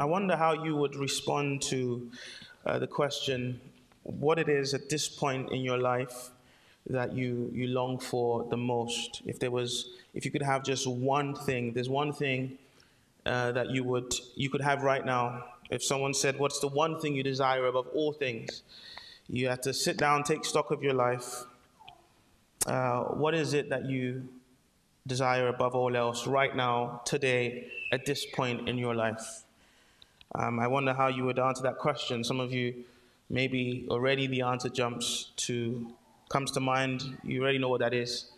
I wonder how you would respond to uh, the question what it is at this point in your life that you, you long for the most. If there was, if you could have just one thing, there's one thing uh, that you would you could have right now. If someone said, "What's the one thing you desire above all things?" You have to sit down, take stock of your life. Uh, what is it that you desire above all else right now, today, at this point in your life? Um, I wonder how you would answer that question. Some of you, maybe already the answer jumps to, comes to mind. You already know what that is.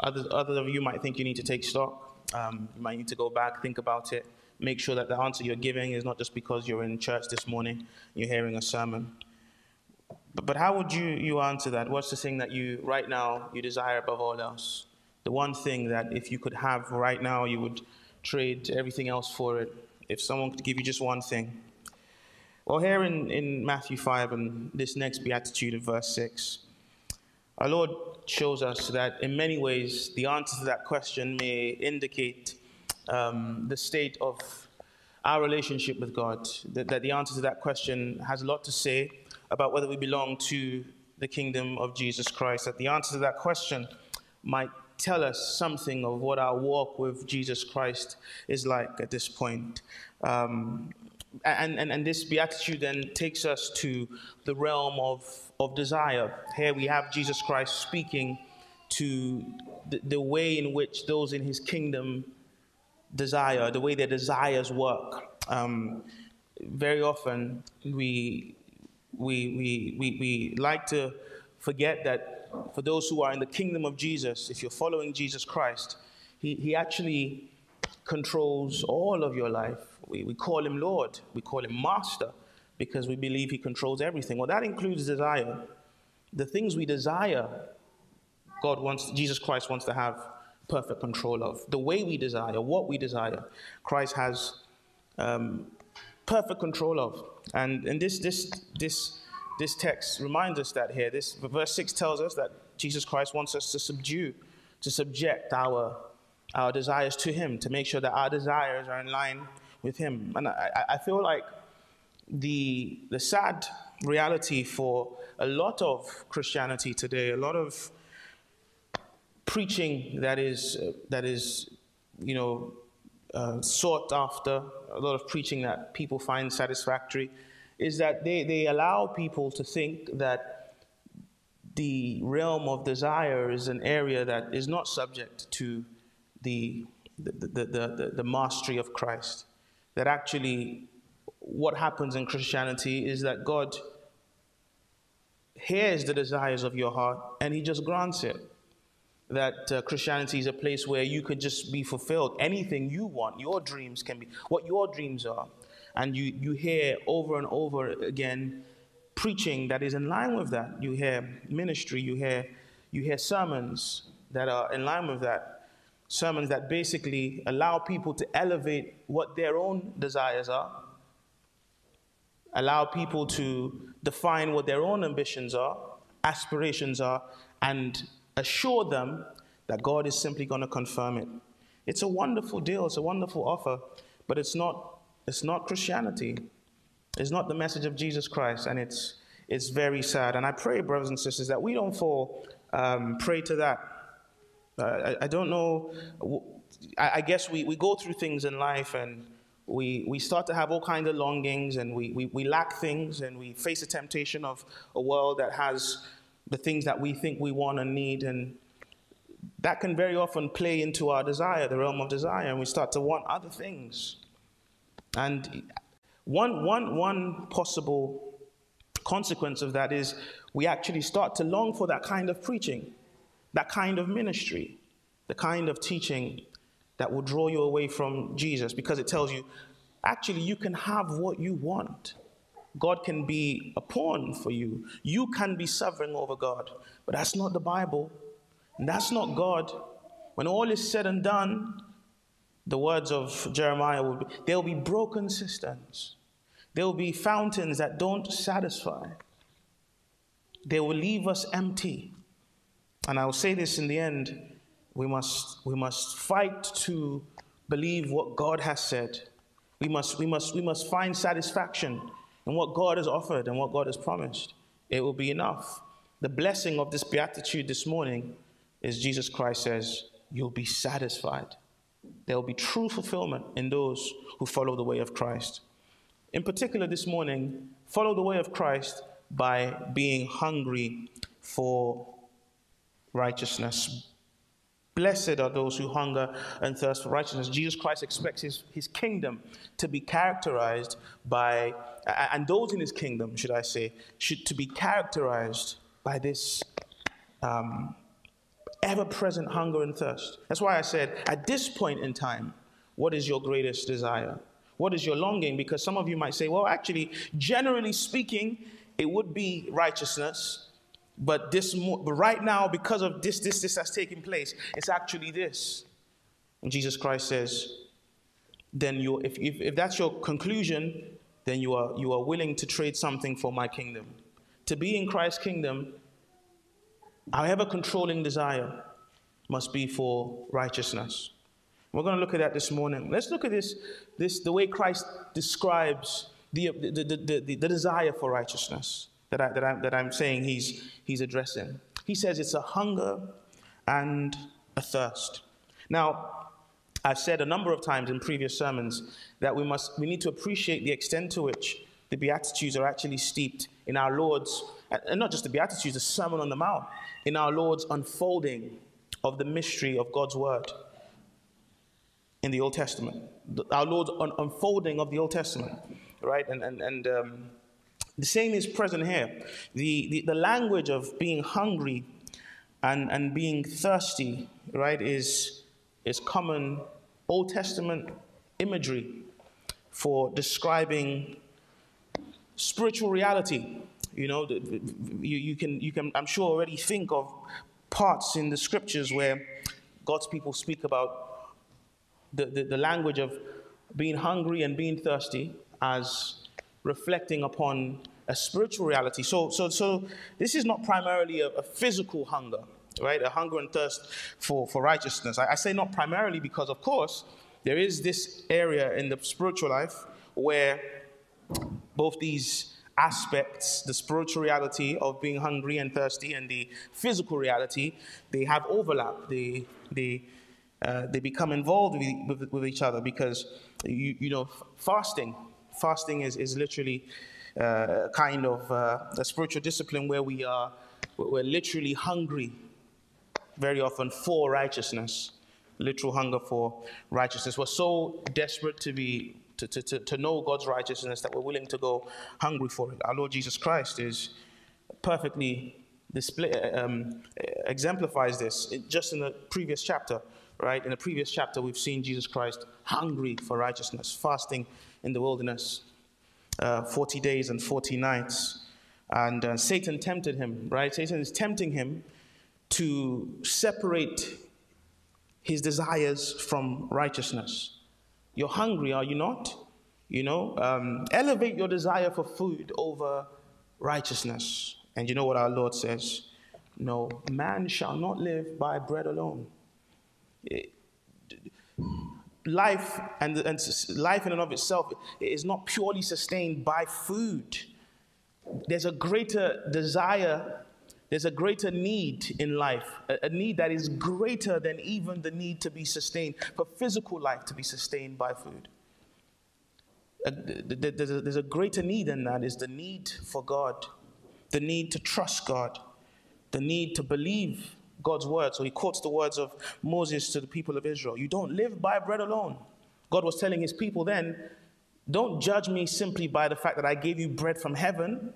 Others, others of you might think you need to take stock. Um, you might need to go back, think about it, make sure that the answer you're giving is not just because you're in church this morning, you're hearing a sermon. But, but how would you, you answer that? What's the thing that you, right now, you desire above all else? The one thing that if you could have right now, you would trade everything else for it. If someone could give you just one thing. Well, here in, in Matthew 5 and this next beatitude in verse 6, our Lord shows us that in many ways the answer to that question may indicate um, the state of our relationship with God. That, that the answer to that question has a lot to say about whether we belong to the kingdom of Jesus Christ. That the answer to that question might tell us something of what our walk with Jesus Christ is like at this point. Um, and, and, and this beatitude then takes us to the realm of, of desire. Here we have Jesus Christ speaking to the, the way in which those in his kingdom desire, the way their desires work. Um, very often we, we, we, we, we like to forget that for those who are in the kingdom of Jesus, if you're following Jesus Christ, he, he actually controls all of your life. We, we call him Lord, we call him Master, because we believe he controls everything. Well, that includes desire. The things we desire, God wants, Jesus Christ wants to have perfect control of. The way we desire, what we desire, Christ has um, perfect control of. And, and this, this, this, this text reminds us that here. This verse 6 tells us that Jesus Christ wants us to subdue, to subject our, our desires to Him, to make sure that our desires are in line with Him. And I, I feel like the, the sad reality for a lot of Christianity today, a lot of preaching that is, that is you know, uh, sought after, a lot of preaching that people find satisfactory, is that they, they allow people to think that the realm of desire is an area that is not subject to the, the, the, the, the mastery of Christ. That actually, what happens in Christianity is that God hears the desires of your heart and He just grants it that uh, Christianity is a place where you could just be fulfilled. Anything you want, your dreams can be what your dreams are. And you, you hear over and over again preaching that is in line with that. You hear ministry, you hear, you hear sermons that are in line with that. Sermons that basically allow people to elevate what their own desires are, allow people to define what their own ambitions are, aspirations are, and assure them that God is simply going to confirm it. It's a wonderful deal, it's a wonderful offer, but it's not, it's not Christianity. It's not the message of Jesus Christ, and it's, it's very sad. And I pray, brothers and sisters, that we don't fall um, prey to that. Uh, I, I, don't know. I, I guess we, we go through things in life and we, we start to have all kinds of longings and we, we, we lack things and we face the temptation of a world that has the things that we think we want and need. And that can very often play into our desire, the realm of desire, and we start to want other things. And one, one, one possible consequence of that is we actually start to long for that kind of preaching, that kind of ministry, the kind of teaching that will draw you away from Jesus because it tells you actually you can have what you want. God can be a pawn for you. You can be sovereign over God. But that's not the Bible. And that's not God. When all is said and done, the words of Jeremiah will be there will be broken cisterns. There will be fountains that don't satisfy. They will leave us empty. And I will say this in the end we must, we must fight to believe what God has said We must, we must, we must find satisfaction in what God has offered and what God has promised. It will be enough. The blessing of this beatitude this morning is Jesus Christ says, You'll be satisfied. There will be true fulfillment in those who follow the way of Christ. In particular, this morning, follow the way of Christ by being hungry for righteousness. Blessed are those who hunger and thirst for righteousness. Jesus Christ expects his, his kingdom to be characterized by, and those in his kingdom, should I say, should to be characterized by this um, ever present hunger and thirst. That's why I said, at this point in time, what is your greatest desire? What is your longing? Because some of you might say, well, actually, generally speaking, it would be righteousness. But this, but right now, because of this, this, this has taken place, it's actually this. And Jesus Christ says, then you, if, if, if that's your conclusion, then you are, you are willing to trade something for my kingdom. To be in Christ's kingdom, however controlling desire must be for righteousness. We're going to look at that this morning. Let's look at this, this the way Christ describes the, the, the, the, the desire for righteousness that, I, that, I, that I'm saying he's, he's addressing. He says it's a hunger and a thirst. Now, I've said a number of times in previous sermons that we, must, we need to appreciate the extent to which the Beatitudes are actually steeped in our Lord's, and not just the Beatitudes, the Sermon on the Mount, in our Lord's unfolding of the mystery of God's Word in the Old Testament. Our Lord's un- unfolding of the Old Testament, right? And, and, and um, the same is present here. The, the, the language of being hungry and, and being thirsty, right, is, is common Old Testament imagery for describing spiritual reality. You know, you, you, can, you can, I'm sure, already think of parts in the scriptures where God's people speak about the, the, the language of being hungry and being thirsty as reflecting upon a spiritual reality. So, so, so this is not primarily a, a physical hunger, right? A hunger and thirst for, for righteousness. I, I say not primarily because, of course, there is this area in the spiritual life where both these aspects, the spiritual reality of being hungry and thirsty, and the physical reality, they have overlap. They, they, uh, they become involved with, with, with, each other because, you, you know, fasting fasting is, is literally uh, kind of uh, a spiritual discipline where we are we're literally hungry very often for righteousness literal hunger for righteousness we're so desperate to be to, to, to, to know god's righteousness that we're willing to go hungry for it our lord jesus christ is perfectly display um, exemplifies this just in the previous chapter right in the previous chapter we've seen jesus christ hungry for righteousness fasting in the wilderness, uh, 40 days and 40 nights. And uh, Satan tempted him, right? Satan is tempting him to separate his desires from righteousness. You're hungry, are you not? You know, um, elevate your desire for food over righteousness. And you know what our Lord says? No, man shall not live by bread alone. Life and, and life in and of itself is not purely sustained by food. There's a greater desire, there's a greater need in life, a, need that is greater than even the need to be sustained, for physical life to be sustained by food. There's a greater need than that is the need for God, the need to trust God, the need to believe God's word. So he quotes the words of Moses to the people of Israel You don't live by bread alone. God was telling his people then, Don't judge me simply by the fact that I gave you bread from heaven.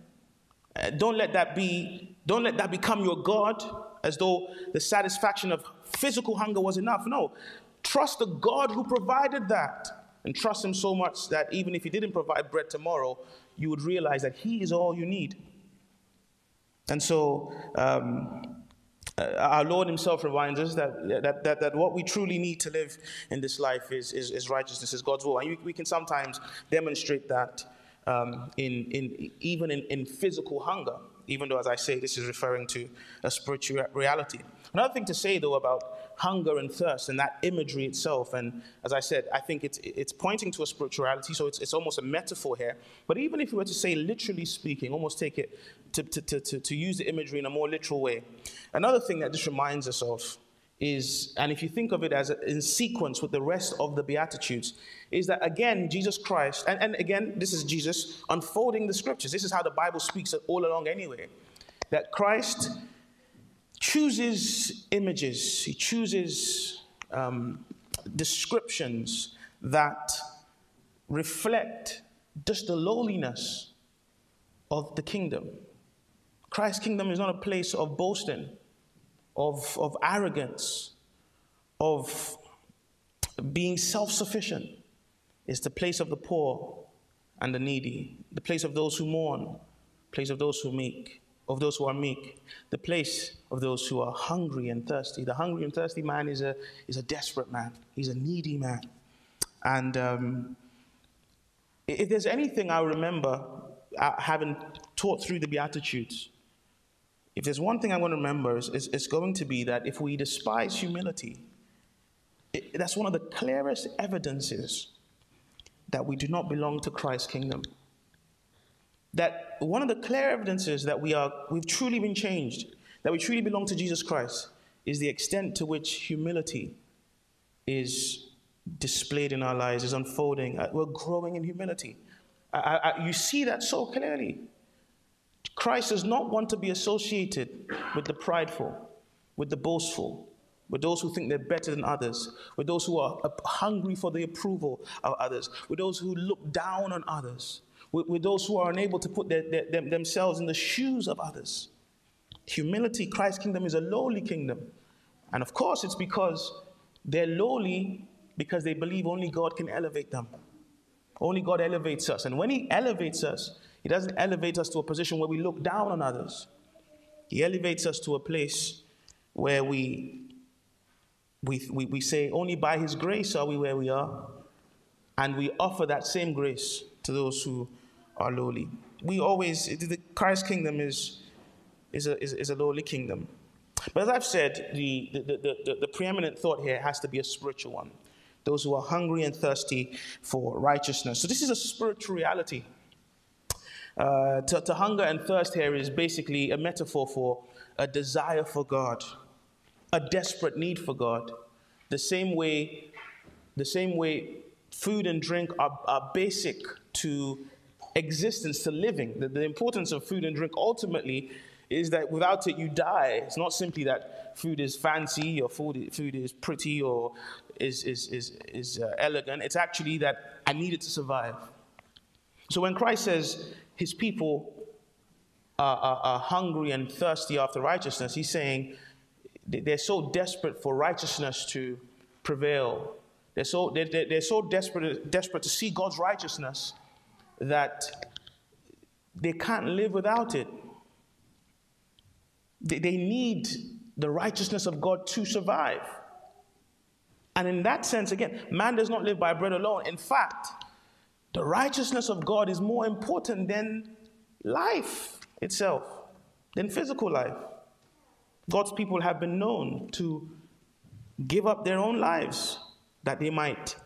Uh, don't let that be, don't let that become your God, as though the satisfaction of physical hunger was enough. No. Trust the God who provided that. And trust him so much that even if he didn't provide bread tomorrow, you would realize that he is all you need. And so um, uh, our Lord Himself reminds us that, that, that, that, what we truly need to live in this life is, is, is righteousness, is God's will. And we, we can sometimes demonstrate that um, in, in, even in, in physical hunger, even though, as I say, this is referring to a spiritual reality. Another thing to say, though, about hunger and thirst and that imagery itself, and as I said, I think it's, it's pointing to a spirituality, so it's, it's almost a metaphor here. But even if we were to say, literally speaking, almost take it to, to, to, to use the imagery in a more literal way, another thing that this reminds us of is, and if you think of it as a, in sequence with the rest of the Beatitudes, is that again, Jesus Christ, and, and again, this is Jesus unfolding the scriptures. This is how the Bible speaks all along anyway. That Christ chooses images, he chooses um, descriptions that reflect just the lowliness of the kingdom. Christ's kingdom is not a place of boasting of, of arrogance, of being self sufficient. It's the place of the poor and the needy, the place of those who mourn, place of those who meek, of those who are meek, the place of those who are hungry and thirsty. The hungry and thirsty man is a, is a desperate man, he's a needy man. And um, if there's anything I remember uh, having taught through the Beatitudes, if there's one thing I'm going to remember, is, it's going to be that if we despise humility, it, that's one of the clearest evidences that we do not belong to Christ's kingdom. That one of the clear evidences that we are, we've truly been changed, that we truly belong to Jesus Christ, is the extent to which humility is displayed in our lives, is unfolding. Uh, we're growing in humility. I, I, you see that so clearly. Christ does not want to be associated with the prideful, with the boastful, with those who think they're better than others, with those who are hungry for the approval of others, with those who look down on others, with, with those who are unable to put their, their, themselves in the shoes of others. Humility, Christ's kingdom is a lowly kingdom. And of course, it's because they're lowly because they believe only God can elevate them. Only God elevates us. And when He elevates us, he doesn't elevate us to a position where we look down on others. He elevates us to a place where we, we, we, we say, only by His grace are we where we are. And we offer that same grace to those who are lowly. We always, the Christ kingdom is, is, a, is, is a lowly kingdom. But as I've said, the, the, the, the, the preeminent thought here has to be a spiritual one. Those who are hungry and thirsty for righteousness. So this is a spiritual reality. Uh, to, to hunger and thirst here is basically a metaphor for a desire for God, a desperate need for God. The same way, the same way food and drink are, are basic to existence, to living. The, the importance of food and drink ultimately is that without it you die. It's not simply that food is fancy or food, food is pretty or is, is, is, is uh, elegant. It's actually that I need it to survive. So when Christ says, his people are, are, are hungry and thirsty after righteousness, he's saying they're so desperate for righteousness to prevail. They're so, they're, they're so desperate, desperate to see God's righteousness that they can't live without it. They, they need the righteousness of God to survive. And in that sense, again, man does not live by bread alone. In fact, the righteousness of God is more important than life itself, than physical life. God's people have been known to give up their own lives that they might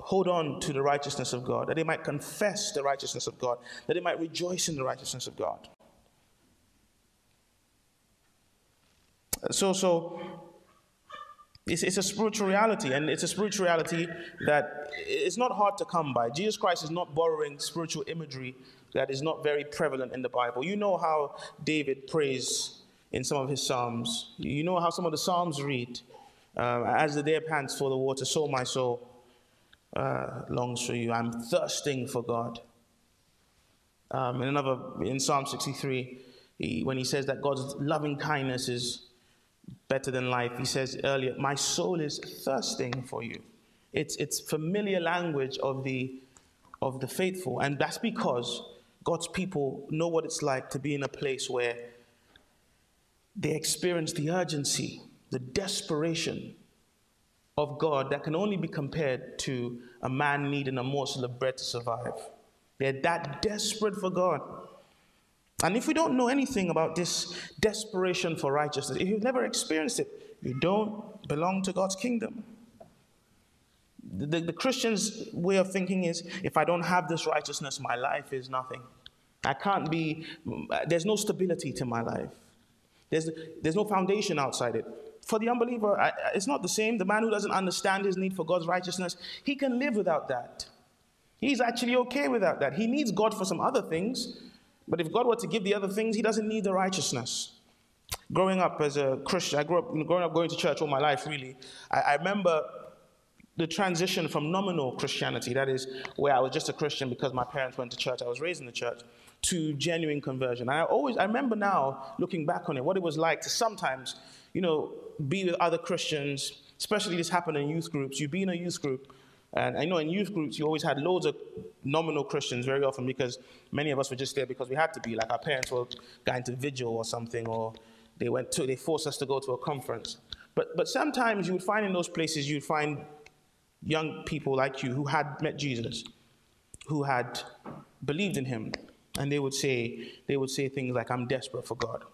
hold on to the righteousness of God, that they might confess the righteousness of God, that they might rejoice in the righteousness of God. So, so it's, it's a spiritual reality, and it's a spiritual reality that it's not hard to come by. Jesus Christ is not borrowing spiritual imagery that is not very prevalent in the Bible. You know how David prays in some of his Psalms. You know how some of the Psalms read. Uh, As the deer pants for the water, so my soul uh, longs for you. I'm thirsting for God. Um, in another, in Psalm 63, he, when he says that God's loving kindness is better than life. He says earlier, My soul is thirsting for you. It's, it's familiar language of the, of the faithful. And that's because God's people know what it's like to be in a place where they experience the urgency, the desperation of God that can only be compared to a man needing a morsel of bread to survive. They're that desperate for God. And if we don't know anything about this desperation for righteousness, if you've never experienced it, you don't belong to God's kingdom. The, the, the Christian's way of thinking is if I don't have this righteousness, my life is nothing. I can't be, there's no stability to my life. There's, there's no foundation outside it. For the unbeliever, I, it's not the same. The man who doesn't understand his need for God's righteousness, he can live without that. He's actually okay without that. He needs God for some other things, but if God were to give the other things, he doesn't need the righteousness. Growing up as a Christian, I grew up, growing up going to church all my life, really. I, I remember the transition from nominal Christianity, that is, where I was just a Christian because my parents went to church, I was raised in the church, to genuine conversion. And I always, I remember now, looking back on it, what it was like to sometimes, you know, be with other Christians, especially this happened in youth groups. You'd be in a youth group, and I know in youth groups, you always had loads of nominal Christians very often because many of us were just there because we had to be. Like our parents were going to vigil or something, or they went to, they forced us to go to a conference. But, but sometimes you would find in those places, you'd find young people like you who had met Jesus, who had believed in him, and they would say, they would say things like, I'm desperate for God.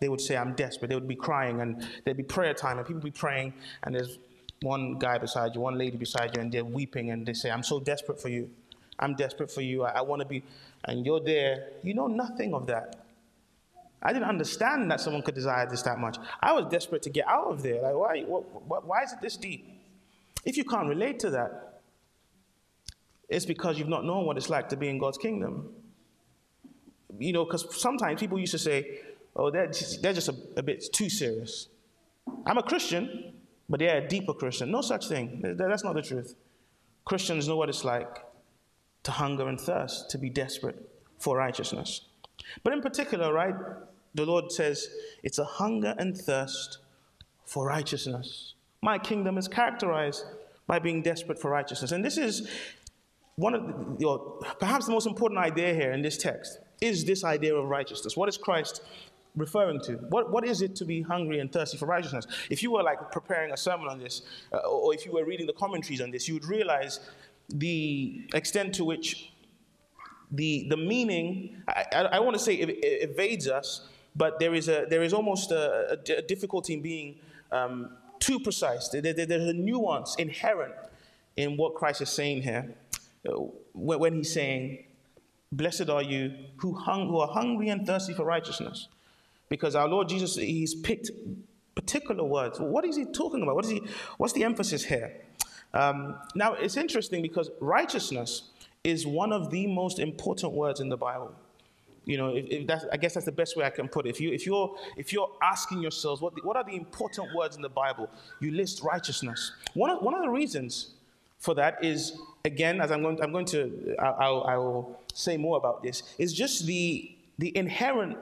They would say, I'm desperate. They would be crying, and there'd be prayer time, and people would be praying, and there's one guy beside you, one lady beside you, and they're weeping, and they say, I'm so desperate for you. I'm desperate for you. I, I want to be, and you're there. You know nothing of that. I didn't understand that someone could desire this that much. I was desperate to get out of there. Like, why, what, why is it this deep? If you can't relate to that, it's because you've not known what it's like to be in God's kingdom. You know, because sometimes people used to say, oh, they're just, they're just a, a bit too serious. I'm a Christian, but they're a deeper Christian. No such thing. That's not the truth. Christians know what it's like to hunger and thirst, to be desperate for righteousness. But in particular, right, the Lord says it's a hunger and thirst for righteousness. My kingdom is characterized by being desperate for righteousness. And this is one of the, perhaps the most important idea here in this text is this idea of righteousness. What is Christ referring to? What, what is it to be hungry and thirsty for righteousness? If you were like preparing a sermon on this, uh, or if you were reading the commentaries on this, you would realize the extent to which the, the meaning, I, I, I want to say evades us, but there is, a, there is almost a, a difficulty in being um, too precise. There, there, there's a nuance inherent in what Christ is saying here uh, when he's saying, Blessed are you who, hung, who are hungry and thirsty for righteousness. Because our Lord Jesus, he's picked particular words. What is he talking about? What is he, what's the emphasis here? Um, now, it's interesting because righteousness is one of the most important words in the Bible. You know, if, if that's, I guess that's the best way I can put it. If, you, if, you're, if you're asking yourselves, what, the, what are the important words in the Bible? You list righteousness. One of, one of the reasons for that is, again, as I'm going, I'm going to, I, I will say more about this, is just the, the inherent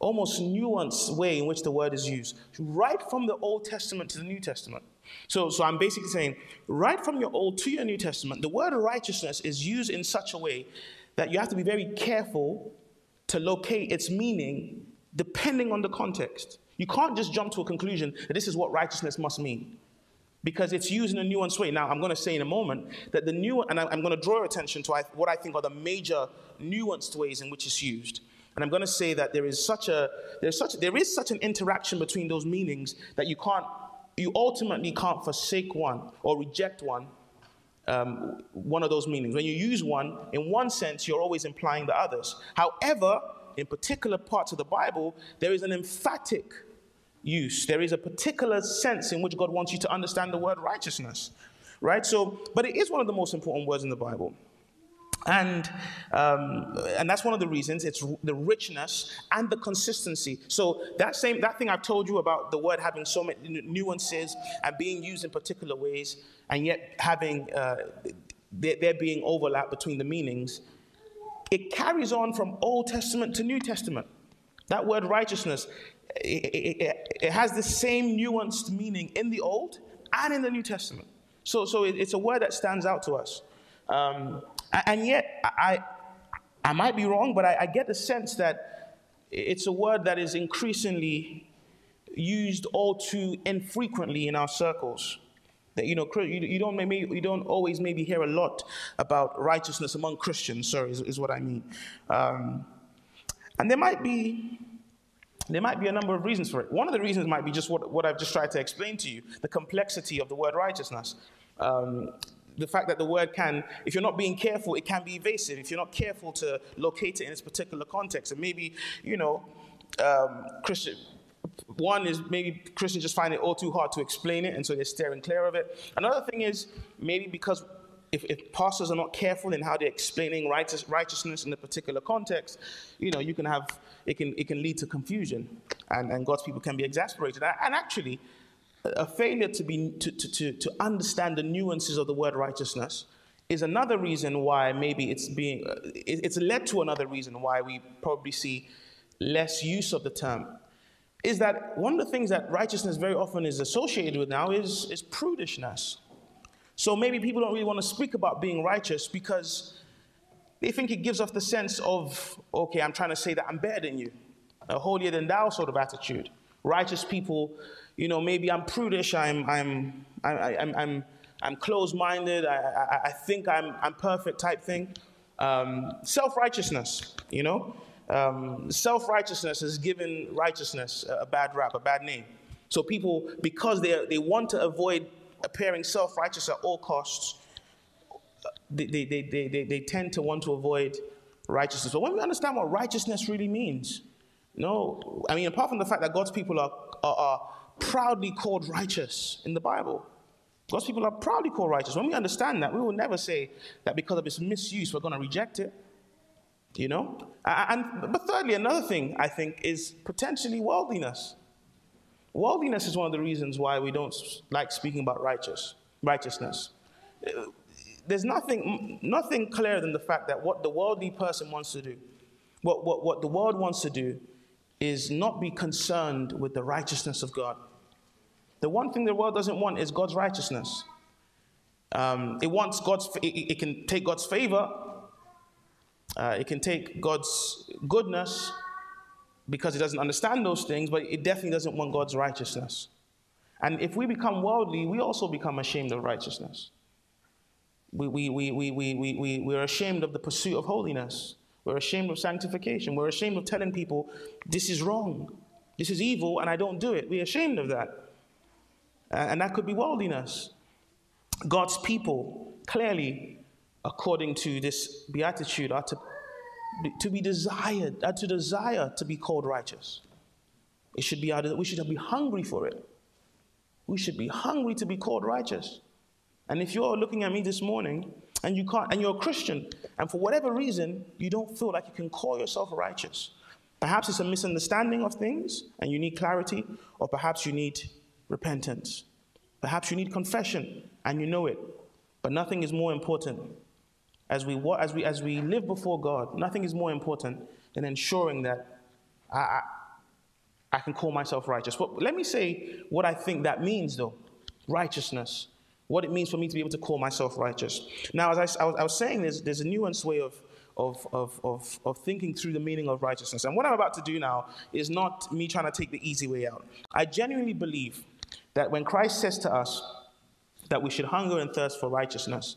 almost nuanced way in which the word is used, right from the Old Testament to the New Testament. So, so I'm basically saying, right from your Old to your New Testament, the word righteousness is used in such a way that you have to be very careful to locate its meaning depending on the context. You can't just jump to a conclusion that this is what righteousness must mean because it's used in a nuanced way. Now, I'm going to say in a moment that the new, and I'm going to draw your attention to what I think are the major nuanced ways in which it's used. And I'm going to say that there is such a there's such there is such an interaction between those meanings that you can't you ultimately can't forsake one or reject one um, one of those meanings. When you use one, in one sense, you're always implying the others. However, in particular parts of the Bible, there is an emphatic use. There is a particular sense in which God wants you to understand the word righteousness, right? So, but it is one of the most important words in the Bible. And, um, and that's one of the reasons it's the richness and the consistency. So that same that thing I've told you about the word having so many nuances and being used in particular ways, and yet having uh, there, being overlap between the meanings, it carries on from Old Testament to New Testament. That word righteousness, it, it, it has the same nuanced meaning in the Old and in the New Testament. So, so it, it's a word that stands out to us. Um, and yet, I, I might be wrong, but I, I get the sense that it's a word that is increasingly used all too infrequently in our circles. That you know, you, don't maybe you don't always maybe hear a lot about righteousness among Christians. Sorry, is, is what I mean. Um, And there might be there might be a number of reasons for it. One of the reasons might be just what, what I've just tried to explain to you the complexity of the word righteousness. Um, the fact that the word can, if you're not being careful, it can be evasive. If you're not careful to locate it in its particular context, and maybe, you know, um, Christian, one is maybe Christians just find it all too hard to explain it, and so they're steering clear of it. Another thing is maybe because if, if pastors are not careful in how they're explaining righteous, righteousness in a particular context, you know, you can have it can it can lead to confusion, and, and God's people can be exasperated. And actually, a failure to be to, to, to understand the nuances of the word righteousness is another reason why maybe it's being uh, it's led to another reason why we probably see less use of the term is that one of the things that righteousness very often is associated with now is, is prudishness. So maybe people don't really want to speak about being righteous because they think it gives off the sense of, okay, I'm trying to say that I'm better than you, a holier than thou sort of attitude. Righteous people, you know, maybe I'm prudish, I'm, I'm, I, I'm, I'm, I'm closed minded, I, I, I, think I'm, I'm perfect type thing. Um, Self righteousness, you know. Um, Self righteousness has given righteousness a bad rap, a bad name. So people, because they, they want to avoid appearing self righteous at all costs, they, they, they, they, they tend to want to avoid righteousness. But when we understand what righteousness really means, no, I mean, apart from the fact that God's people are, are, are proudly called righteous in the Bible, God's people are proudly called righteous. When we understand that, we will never say that because of its misuse, we're going to reject it. You know? And, but thirdly, another thing I think is potentially worldliness. Worldliness is one of the reasons why we don't like speaking about righteous, righteousness. There's nothing, nothing clearer than the fact that what the worldly person wants to do, what, what, what the world wants to do, is not be concerned with the righteousness of God. The one thing the world doesn't want is God's righteousness. Um, it wants God's, it, it, can take God's favor, uh, it can take God's goodness because it doesn't understand those things, but it definitely doesn't want God's righteousness. And if we become worldly, we also become ashamed of righteousness. We, we, we, we, we, we, we, we're ashamed of the pursuit of holiness. We're ashamed of sanctification. We're ashamed of telling people, this is wrong, this is evil, and I don't do it. We're ashamed of that. Uh, and that could be worldliness. God's people clearly according to this beatitude, are to, to be desired, are to desire to be called righteous. It should be we should be hungry for it. We should be hungry to be called righteous. And if you're looking at me this morning and you can't, and you're a Christian, and for whatever reason you don't feel like you can call yourself righteous, perhaps it's a misunderstanding of things and you need clarity, or perhaps you need repentance. Perhaps you need confession and you know it. But nothing is more important as we, as we, as we live before God, nothing is more important than ensuring that I, I, I can call myself righteous. But let me say what I think that means, though righteousness. What it means for me to be able to call myself righteous. Now, as I, I, was, I was saying, there's, there's a nuanced way of, of, of, of, of thinking through the meaning of righteousness. And what I'm about to do now is not me trying to take the easy way out. I genuinely believe that when Christ says to us that we should hunger and thirst for righteousness,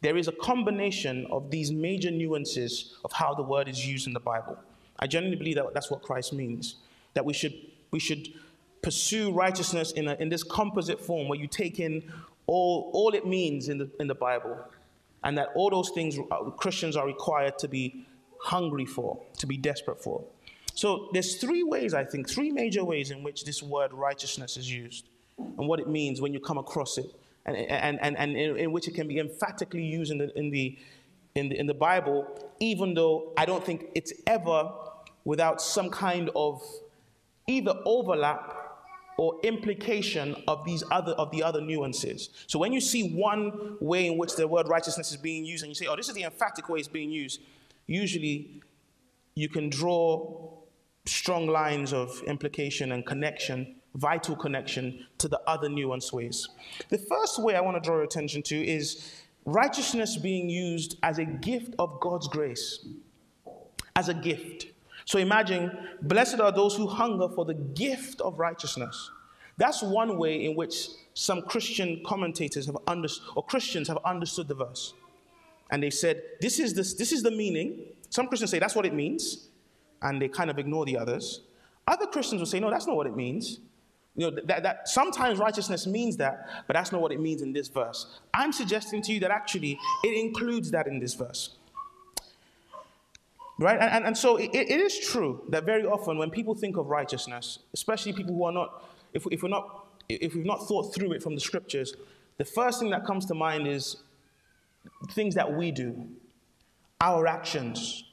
there is a combination of these major nuances of how the word is used in the Bible. I genuinely believe that that's what Christ means. That we should, we should pursue righteousness in, a, in this composite form where you take in all, all it means in the, in the Bible. And that all those things uh, Christians are required to be hungry for, to be desperate for. So there's three ways, I think, three major ways in which this word righteousness is used and what it means when you come across it and, and, and, and in, in, which it can be emphatically used in the, in, the, in, the, in the Bible, even though I don't think it's ever without some kind of either overlap or implication of these other of the other nuances. So when you see one way in which the word righteousness is being used and you say, oh, this is the emphatic way it's being used, usually you can draw strong lines of implication and connection vital connection to the other nuanced ways. The first way I want to draw your attention to is righteousness being used as a gift of God's grace. As a gift. So imagine, blessed are those who hunger for the gift of righteousness. That's one way in which some Christian commentators have understood, or Christians have understood the verse. And they said, this is, this, this is the meaning. Some Christians say that's what it means. and they kind of ignore the others. Other Christians will say, no, that's not what it means. You know, that, that sometimes righteousness means that, but that's not what it means in this verse. I'm suggesting to you that actually it includes that in this verse. Right? And, and, and so it, it is true that very often when people think of righteousness, especially people who are not, if, if we're not, if we've not thought through it from the scriptures, the first thing that comes to mind is things that we do, our actions.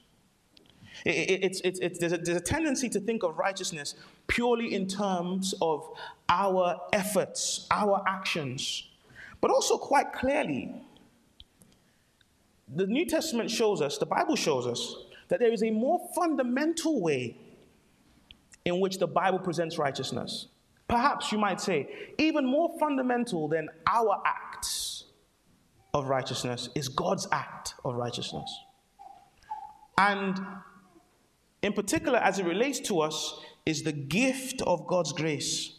It, it, it's, it's, it's, there's, a, there's a tendency to think of righteousness purely in terms of our efforts, our actions, but also quite clearly. The New Testament shows us, the Bible shows us, that there is a more fundamental way in which the Bible presents righteousness. Perhaps you might say, even more fundamental than our acts of righteousness is God's act of righteousness. And in particular, as it relates to us, is the gift of God's grace.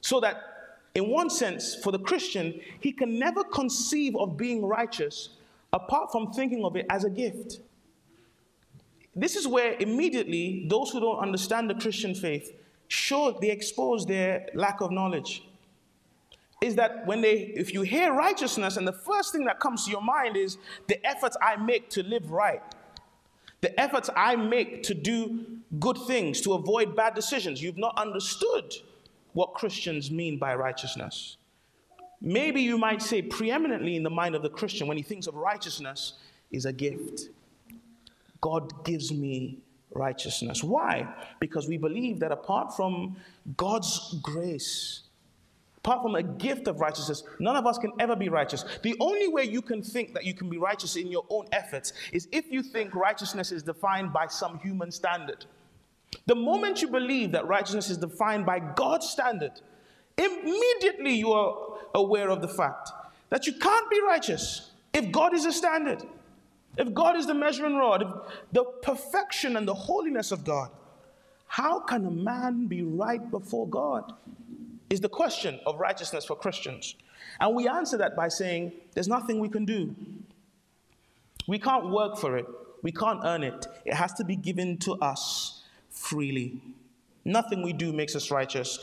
So that, in one sense, for the Christian, he can never conceive of being righteous apart from thinking of it as a gift. This is where immediately those who don't understand the Christian faith show they expose their lack of knowledge. Is that when they, if you hear righteousness, and the first thing that comes to your mind is the efforts I make to live right, the efforts I make to do good things, to avoid bad decisions. You've not understood what Christians mean by righteousness. Maybe you might say, preeminently in the mind of the Christian, when he thinks of righteousness, is a gift. God gives me righteousness. Why? Because we believe that apart from God's grace, apart from a gift of righteousness, none of us can ever be righteous. The only way you can think that you can be righteous in your own efforts is if you think righteousness is defined by some human standard. The moment you believe that righteousness is defined by God's standard, immediately you are aware of the fact that you can't be righteous if God is a standard, if God is the measuring rod, if the perfection and the holiness of God. How can a man be right before God? Is the question of righteousness for Christians. And we answer that by saying there's nothing we can do. We can't work for it, we can't earn it. It has to be given to us freely. Nothing we do makes us righteous.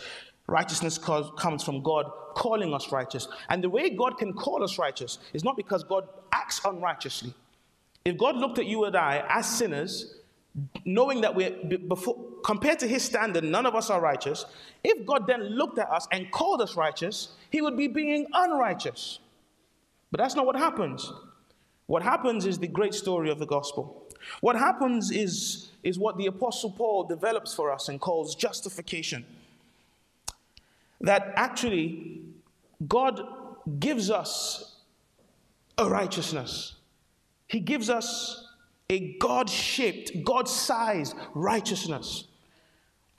Righteousness comes from God calling us righteous. And the way God can call us righteous is not because God acts unrighteously. If God looked at you and I as sinners, knowing that we're before compared to his standard none of us are righteous. If god then looked at us and called us righteous he would be being unrighteous. But that's not what happens. What happens is the great story of the gospel. What happens is is what the apostle paul develops for us and calls justification. That actually god gives us a righteousness. He gives us a God shaped, God sized righteousness.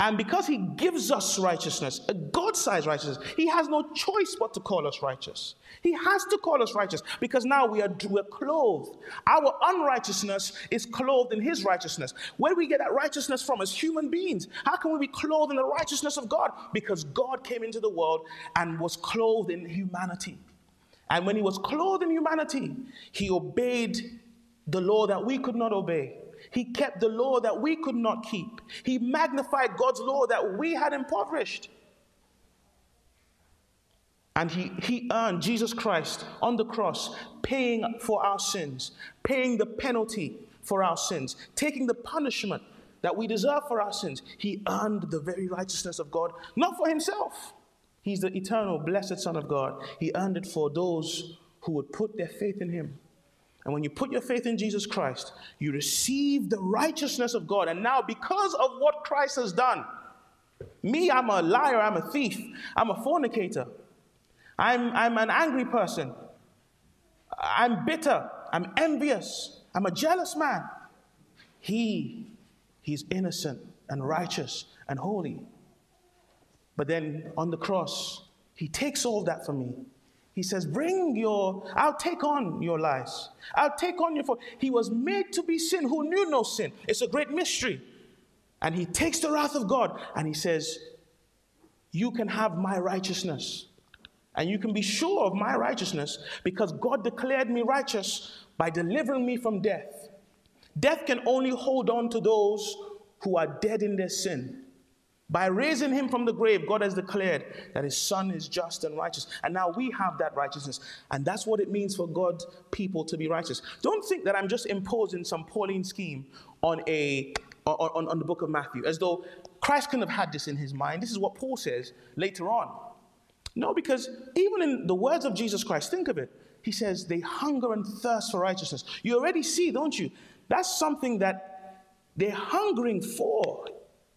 And because he gives us righteousness, a God sized righteousness, he has no choice but to call us righteous. He has to call us righteous because now we are we're clothed. Our unrighteousness is clothed in his righteousness. Where do we get that righteousness from as human beings? How can we be clothed in the righteousness of God? Because God came into the world and was clothed in humanity. And when he was clothed in humanity, he obeyed the law that we could not obey. He kept the law that we could not keep. He magnified God's law that we had impoverished. And he, he earned Jesus Christ on the cross, paying for our sins, paying the penalty for our sins, taking the punishment that we deserve for our sins. He earned the very righteousness of God, not for himself. He's the eternal, blessed Son of God. He earned it for those who would put their faith in him. And when you put your faith in Jesus Christ, you receive the righteousness of God. And now, because of what Christ has done, me, I'm a liar, I'm a thief, I'm a fornicator, I'm, I'm an angry person, I'm bitter, I'm envious, I'm a jealous man. He, he's innocent and righteous and holy. But then on the cross, he takes all that for me he says, Bring your, I'll take on your lies. I'll take on your fault. He was made to be sin who knew no sin. It's a great mystery. And he takes the wrath of God and he says, You can have my righteousness. And you can be sure of my righteousness because God declared me righteous by delivering me from death. Death can only hold on to those who are dead in their sin. By raising him from the grave, God has declared that his son is just and righteous. And now we have that righteousness. And that's what it means for God's people to be righteous. Don't think that I'm just imposing some Pauline scheme on, a, on, on the book of Matthew, as though Christ couldn't have had this in his mind. This is what Paul says later on. No, because even in the words of Jesus Christ, think of it. He says, they hunger and thirst for righteousness. You already see, don't you? That's something that they're hungering for.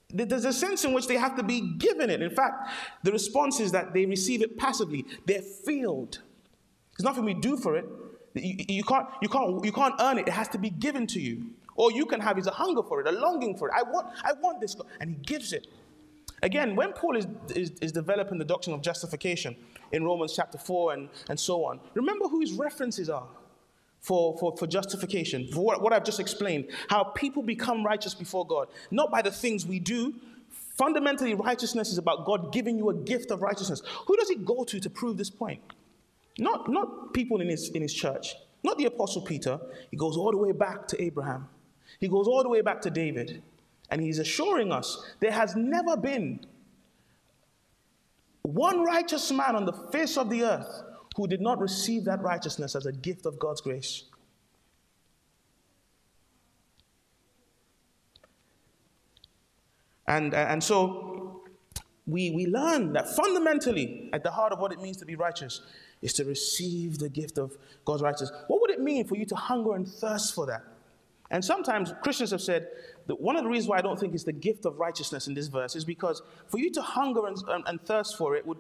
There's a sense in which they have to be given it. In fact, the response is that they receive it passively. They're filled. There's nothing we do for it. You, you, can't, you, can't, you can't earn it. It has to be given to you. All you can have is a hunger for it, a longing for it. I want, I want this. And he gives it. Again, when Paul is, is, is, developing the doctrine of justification in Romans chapter 4 and, and so on, remember who his references are for, for, for justification, for what, what I've just explained, how people become righteous before God, not by the things we do. Fundamentally, righteousness is about God giving you a gift of righteousness. Who does he go to to prove this point? Not, not people in his, in his church, not the Apostle Peter. He goes all the way back to Abraham, he goes all the way back to David. And he's assuring us there has never been one righteous man on the face of the earth who did not receive that righteousness as a gift of God's grace. And, uh, and so we, we learn that fundamentally, at the heart of what it means to be righteous, is to receive the gift of God's righteousness. What would it mean for you to hunger and thirst for that? And sometimes Christians have said that one of the reasons why I don't think it's the gift of righteousness in this verse is because for you to hunger and, and, and thirst for it would,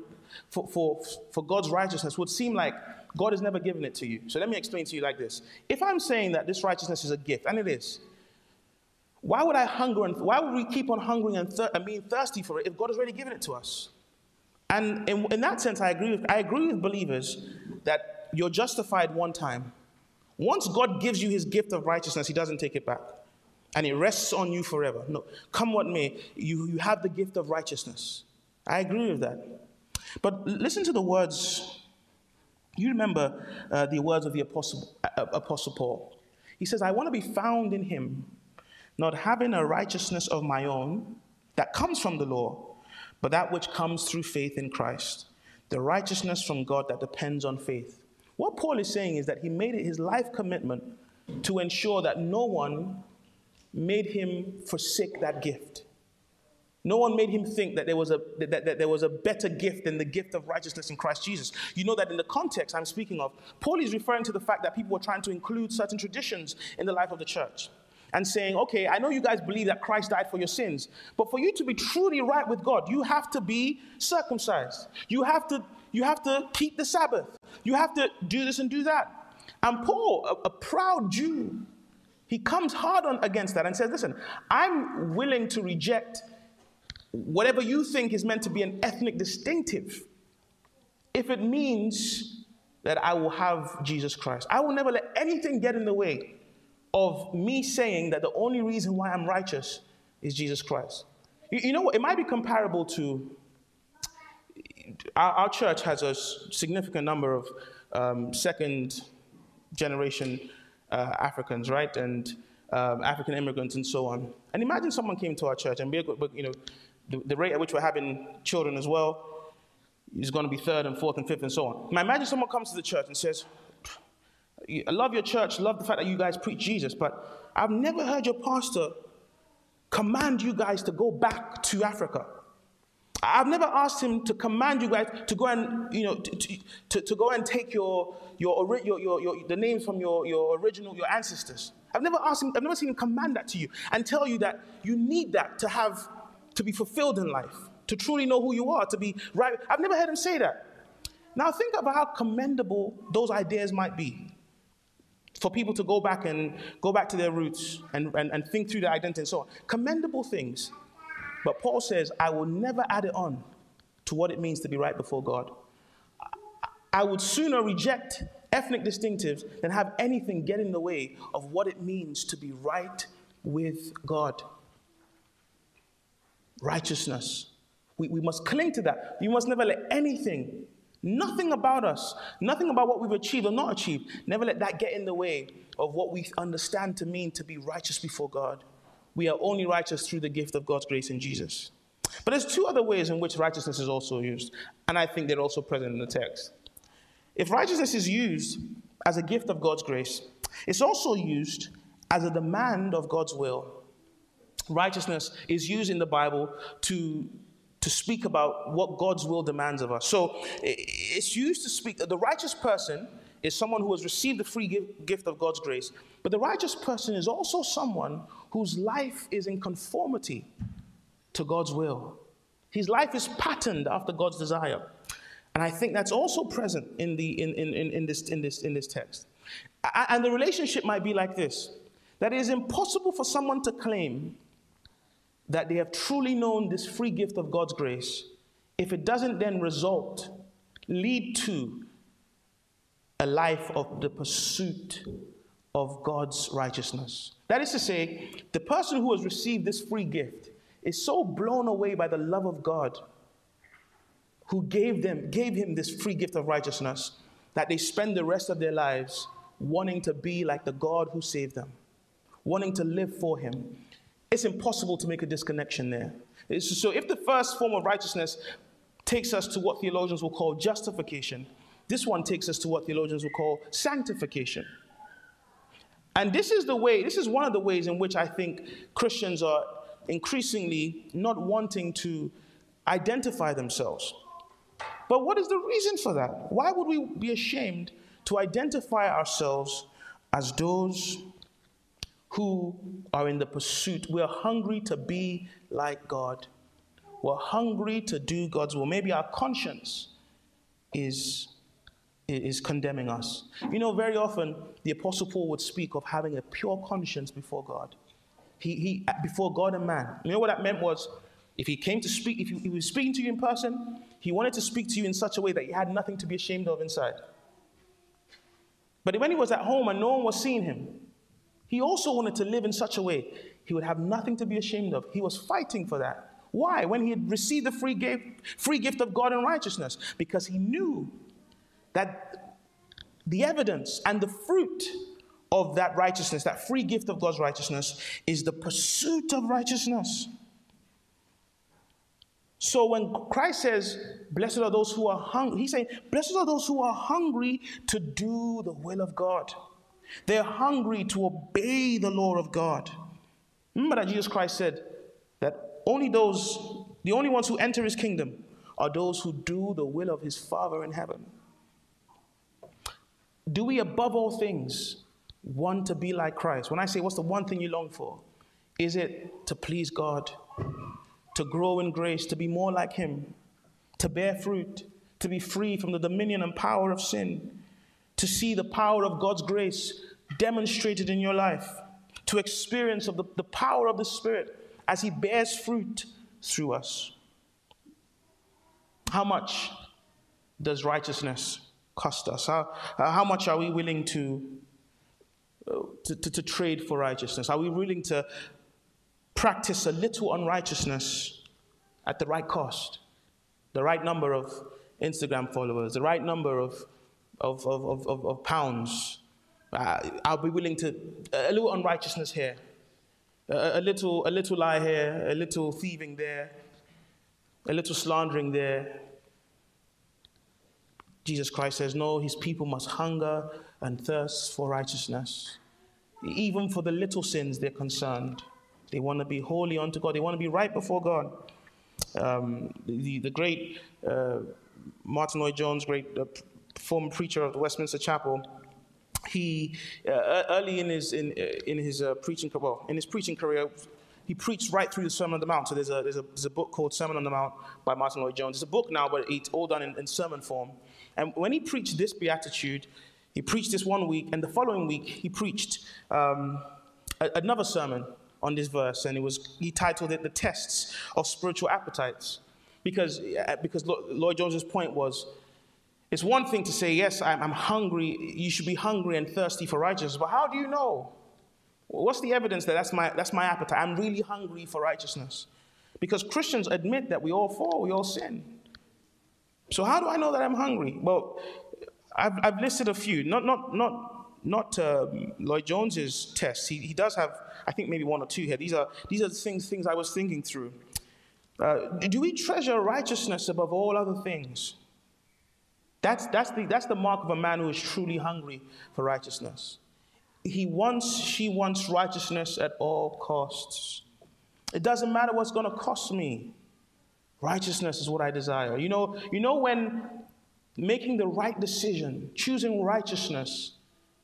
for, for, for God's righteousness would seem like God has never given it to you. So let me explain to you like this. If I'm saying that this righteousness is a gift, and it is, why would I hunger and why would we keep on hungering and, thir- and being thirsty for it if God has already given it to us? And in, in that sense, I agree with, I agree with believers that you're justified one time once God gives you his gift of righteousness, he doesn't take it back. And it rests on you forever. No, come what may, you, you have the gift of righteousness. I agree with that. But listen to the words. You remember uh, the words of the Apostle, uh, Apostle Paul. He says, I want to be found in him, not having a righteousness of my own that comes from the law, but that which comes through faith in Christ, the righteousness from God that depends on faith. What Paul is saying is that he made it his life commitment to ensure that no one made him forsake that gift. No one made him think that there was a that, that, there was a better gift than the gift of righteousness in Christ Jesus. You know that in the context I'm speaking of, Paul is referring to the fact that people were trying to include certain traditions in the life of the church and saying, okay, I know you guys believe that Christ died for your sins, but for you to be truly right with God, you have to be circumcised. You have to you have to keep the Sabbath. You have to do this and do that. And Paul, a, a proud Jew, he comes hard on against that and says, listen, I'm willing to reject whatever you think is meant to be an ethnic distinctive if it means that I will have Jesus Christ. I will never let anything get in the way of me saying that the only reason why I'm righteous is Jesus Christ. You, you know? It might be comparable to our, our church has a significant number of um, second generation uh, Africans, right? And um, African immigrants and so on. And imagine someone came to our church and, we, you know, the, the, rate at which we're having children as well is going to be third and fourth and fifth and so on. Now imagine someone comes to the church and says, I love your church, love the fact that you guys preach Jesus, but I've never heard your pastor command you guys to go back to Africa. I've never asked him to command you guys to go and, you know, to, to, to go and take your, your, your, your, your, the names from your, your original, your ancestors. I've never asked him, I've never seen him command that to you and tell you that you need that to have, to be fulfilled in life, to truly know who you are, to be right. I've never heard him say that. Now think about how commendable those ideas might be for people to go back and go back to their roots and, and, and think through their identity and so on. Commendable things. But Paul says, I will never add it on to what it means to be right before God. I would sooner reject ethnic distinctives than have anything get in the way of what it means to be right with God. Righteousness. We, we must cling to that. We must never let anything, nothing about us, nothing about what we've achieved or not achieved, never let that get in the way of what we understand to mean to be righteous before God. we are only righteous through the gift of God's grace in Jesus. But there's two other ways in which righteousness is also used, and I think they're also present in the text. If righteousness is used as a gift of God's grace, it's also used as a demand of God's will. Righteousness is used in the Bible to, to speak about what God's will demands of us. So it's used to speak, the righteous person is someone who has received the free gift of God's grace, but the righteous person is also someone whose life is in conformity to God's will. His life is patterned after God's desire. And I think that's also present in, the, in, in, in, this, in, this, in this text. And the relationship might be like this that it is impossible for someone to claim that they have truly known this free gift of God's grace if it doesn't then result, lead to a life of the pursuit of God's righteousness. That is to say, the person who has received this free gift is so blown away by the love of God who gave them gave him this free gift of righteousness that they spend the rest of their lives wanting to be like the God who saved them, wanting to live for him. It's impossible to make a disconnection there. So if the first form of righteousness takes us to what theologians will call justification, this one takes us to what theologians will call sanctification. And this is the way, this is one of the ways in which I think Christians are increasingly not wanting to identify themselves. But what is the reason for that? Why would we be ashamed to identify ourselves as those who are in the pursuit? We're hungry to be like God. We're hungry to do God's will. Maybe our conscience is is condemning us. You know, very often the Apostle Paul would speak of having a pure conscience before God. He, he before God and man. You know what that meant was if he came to speak, if he, he was speaking to you in person, he wanted to speak to you in such a way that you had nothing to be ashamed of inside. But when he was at home and no one was seeing him, he also wanted to live in such a way he would have nothing to be ashamed of. He was fighting for that. Why? When he had received the free gift, free gift of God and righteousness, because he knew that the evidence and the fruit of that righteousness, that free gift of God's righteousness, is the pursuit of righteousness. So when Christ says, Blessed are those who are hungry, he's saying, Blessed are those who are hungry to do the will of God. They're hungry to obey the law of God. Remember that Jesus Christ said that only those, the only ones who enter his kingdom are those who do the will of his Father in heaven. Do we, above all things, want to be like Christ? When I say, what's the one thing you long for? Is it to please God, to grow in grace, to be more like Him, to bear fruit, to be free from the dominion and power of sin, to see the power of God's grace demonstrated in your life, to experience of the, the power of the Spirit as He bears fruit through us? How much does righteousness cost us? How, how much are we willing to, uh, to, to, to trade for righteousness? Are we willing to practice a little unrighteousness at the right cost? The right number of Instagram followers, the right number of, of, of, of, of pounds. Uh, I'll be willing to, a little unrighteousness here, a, a, little, a little lie here, a little thieving there, a little slandering there, Jesus Christ says, No, his people must hunger and thirst for righteousness. Even for the little sins, they're concerned. They want to be holy unto God, they want to be right before God. Um, the, the great uh, Martyn Lloyd-Jones, great uh, former preacher of the Westminster Chapel, he uh, early in his in, uh, in his uh, preaching well in his preaching career he preached right through the Sermon on the Mount. So there's a, there's a, there's a book called Sermon on the Mount by Martyn Lloyd-Jones. It's a book now, but it's all done in, in sermon form. And when he preached this beatitude, he preached this one week, and the following week he preached um, a, another sermon on this verse, and it was he titled it "The Tests of Spiritual Appetites," because uh, because Lloyd Jones's point was. It's one thing to say, yes, I'm, hungry, you should be hungry and thirsty for righteousness, but how do you know? What's the evidence that that's my, that's my appetite? I'm really hungry for righteousness. Because Christians admit that we all fall, we all sin. So how do I know that I'm hungry? Well, I've, I've listed a few, not, not, not not uh, Lloyd Jones's test. He, he does have, I think, maybe one or two here. These are, these are the things, things I was thinking through. Uh, do we treasure righteousness above all other things? That's, that's, the, that's the mark of a man who is truly hungry for righteousness. He wants, she wants righteousness at all costs. It doesn't matter what's going to cost me. Righteousness is what I desire. You know, you know when making the right decision, choosing righteousness,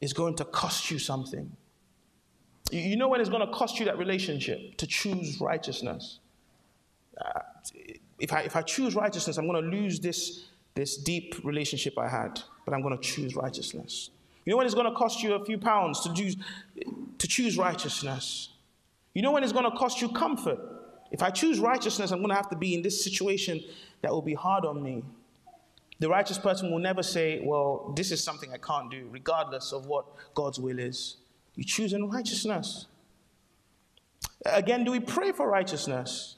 is going to cost you something. You know when it's going to cost you that relationship to choose righteousness. Uh, if, I, if I choose righteousness, I'm going to lose this, this deep relationship I had, but I'm going to choose righteousness. You know when it's going to cost you a few pounds to, do, to choose righteousness? You know when it's going to cost you comfort? If I choose righteousness, I'm going to have to be in this situation that will be hard on me. The righteous person will never say, Well, this is something I can't do, regardless of what God's will is. You choose in righteousness. Again, do we pray for righteousness?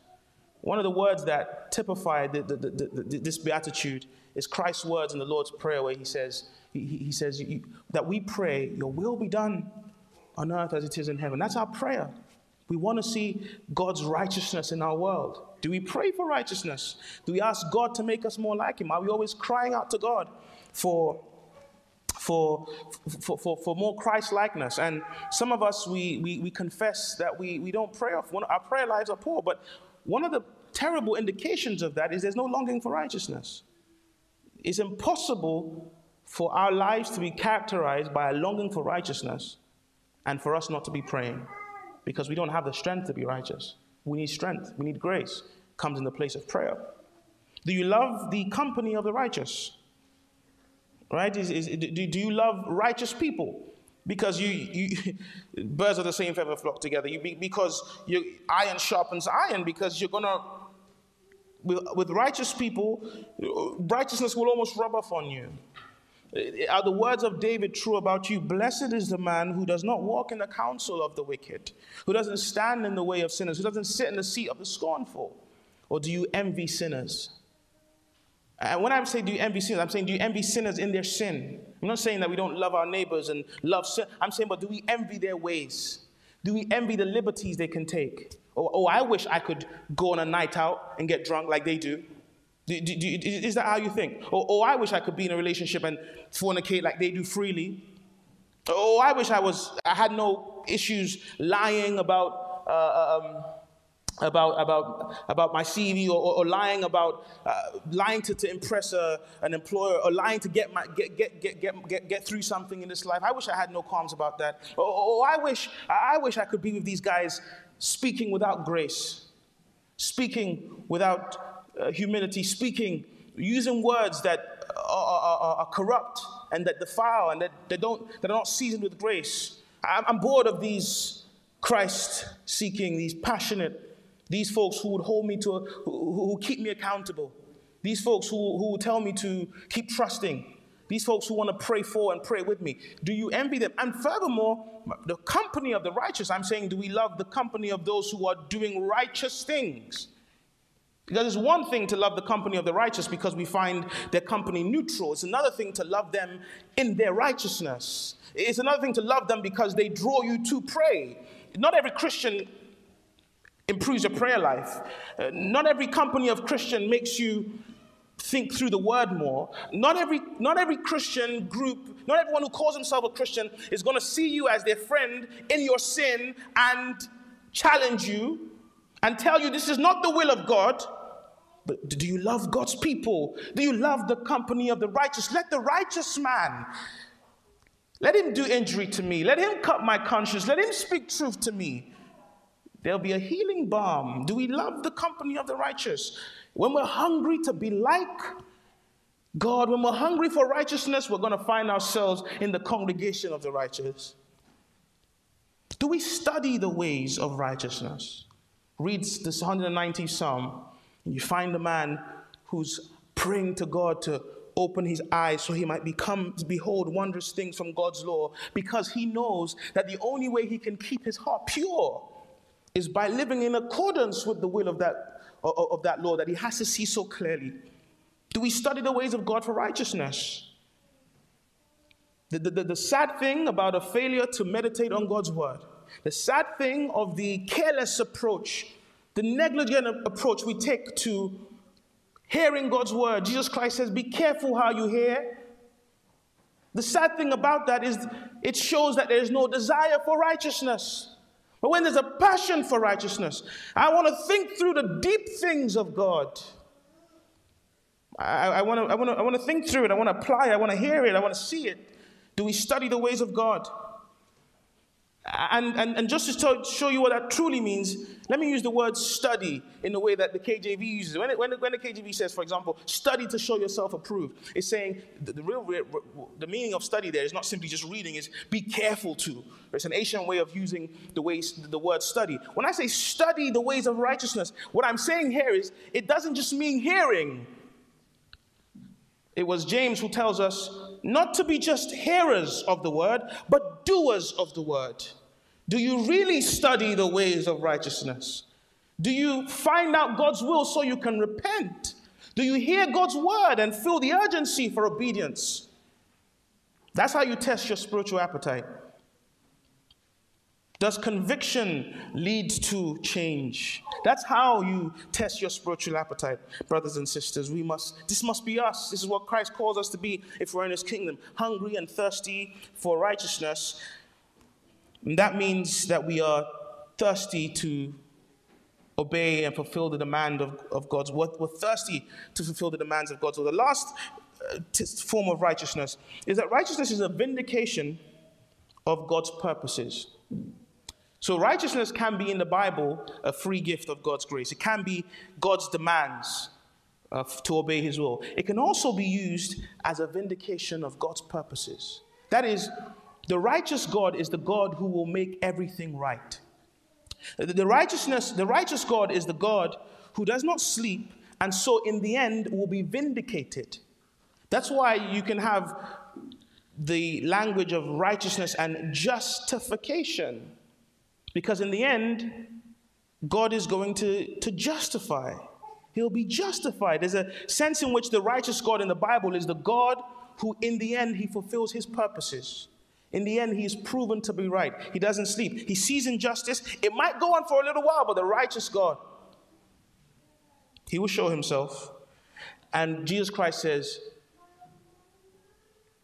One of the words that typify the, the, the, this beatitude is Christ's words in the Lord's Prayer, where he says, he, he says that we pray, Your will be done on earth as it is in heaven. That's our prayer. We want to see God's righteousness in our world. Do we pray for righteousness? Do we ask God to make us more like Him? Are we always crying out to God for, for, for, for, for more Christ likeness? And some of us, we, we, we confess that we, we don't pray off. Our prayer lives are poor. But one of the terrible indications of that is there's no longing for righteousness. It's impossible for our lives to be characterized by a longing for righteousness and for us not to be praying because we don't have the strength to be righteous. We need strength, we need grace. Comes in the place of prayer. Do you love the company of the righteous? Right? Is, is, do, do you love righteous people? Because you, you birds of the same feather flock together. You, because you, iron sharpens iron. Because you're gonna with, with righteous people, righteousness will almost rub off on you. Are the words of David true about you? Blessed is the man who does not walk in the counsel of the wicked, who doesn't stand in the way of sinners, who doesn't sit in the seat of the scornful. Or do you envy sinners? And when I say do you envy sinners, I'm saying do you envy sinners in their sin? I'm not saying that we don't love our neighbors and love sin. I'm saying, but do we envy their ways? Do we envy the liberties they can take? Or, oh, I wish I could go on a night out and get drunk like they do. Do, do, do, is that how you think? Oh, or I wish I could be in a relationship and fornicate like they do freely. Oh, I wish I was. I had no issues lying about uh, um, about about about my CV or, or, or lying about uh, lying to, to impress a, an employer or lying to get my get, get get get get get through something in this life. I wish I had no qualms about that. Oh, or I wish I wish I could be with these guys speaking without grace, speaking without uh, humility, speaking, using words that are, are, are, corrupt and that defile and that they don't, that are not seasoned with grace. I'm, bored of these Christ seeking, these passionate, these folks who would hold me to, a, who, who keep me accountable, these folks who, who tell me to keep trusting, these folks who want to pray for and pray with me. Do you envy them? And furthermore, the company of the righteous, I'm saying, do we love the company of those who are doing righteous things? Because it's one thing to love the company of the righteous because we find their company neutral. It's another thing to love them in their righteousness. It's another thing to love them because they draw you to pray. Not every Christian improves your prayer life. Uh, not every company of Christian makes you think through the word more. Not every, not every Christian group, not everyone who calls himself a Christian is going to see you as their friend in your sin and challenge you and tell you this is not the will of God. But do you love God's people? Do you love the company of the righteous? Let the righteous man, let him do injury to me. Let him cut my conscience. Let him speak truth to me. There'll be a healing balm. Do we love the company of the righteous? When we're hungry to be like God, when we're hungry for righteousness, we're going to find ourselves in the congregation of the righteous. Do we study the ways of righteousness? Reads this 190 Psalm. And you find a man who's praying to God to open his eyes so he might become behold wondrous things from God's law because he knows that the only way he can keep his heart pure is by living in accordance with the will of that of, of that law that he has to see so clearly. Do we study the ways of God for righteousness? The, the, the, sad thing about a failure to meditate on God's word, the sad thing of the careless approach, the negligent approach we take to hearing God's word, Jesus Christ says, Be careful how you hear. The sad thing about that is it shows that there is no desire for righteousness. But when there's a passion for righteousness, I want to think through the deep things of God. I, I want to I wanna, I wanna think through it. I want to apply it. I want to hear it. I want to see it. Do we study the ways of God? And, and, and just to show you what that truly means, let me use the word study in the way that the KJV uses. When, it, when, the, when the KJV says, for example, study to show yourself approved, it's saying the, the real the meaning of study there is not simply just reading, it's be careful to. It's an ancient way of using the, ways, the word study. When I say study the ways of righteousness, what I'm saying here is it doesn't just mean hearing. It was James who tells us not to be just hearers of the word, but doers of the word. Do you really study the ways of righteousness? Do you find out God's will so you can repent? Do you hear God's word and feel the urgency for obedience? That's how you test your spiritual appetite. Does conviction lead to change? That's how you test your spiritual appetite, brothers and sisters. We must this must be us. This is what Christ calls us to be if we're in his kingdom, hungry and thirsty for righteousness. And that means that we are thirsty to obey and fulfill the demand of, of God's word. We're thirsty to fulfill the demands of God's word. The last uh, t- form of righteousness is that righteousness is a vindication of God's purposes. So, righteousness can be in the Bible a free gift of God's grace. It can be God's demands uh, to obey His will. It can also be used as a vindication of God's purposes. That is, the righteous God is the God who will make everything right. The, the righteousness, the righteous God is the God who does not sleep, and so in the end will be vindicated. That's why you can have the language of righteousness and justification. Because in the end, God is going to, to justify. He'll be justified. There's a sense in which the righteous God in the Bible is the God who, in the end, he fulfills his purposes. In the end, he is proven to be right. He doesn't sleep. He sees injustice. It might go on for a little while, but the righteous God, he will show himself. And Jesus Christ says,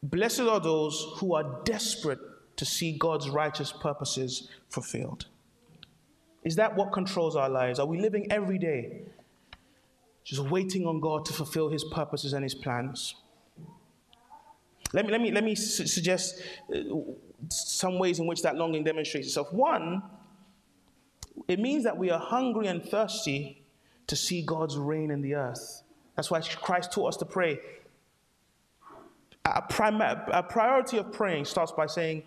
Blessed are those who are desperate to see God's righteous purposes fulfilled? Is that what controls our lives? Are we living every day just waiting on God to fulfill his purposes and his plans? Let me, let me, let me su- suggest uh, some ways in which that longing demonstrates itself. One, it means that we are hungry and thirsty to see God's reign in the earth. That's why Christ taught us to pray. A, prim- a priority of praying starts by saying,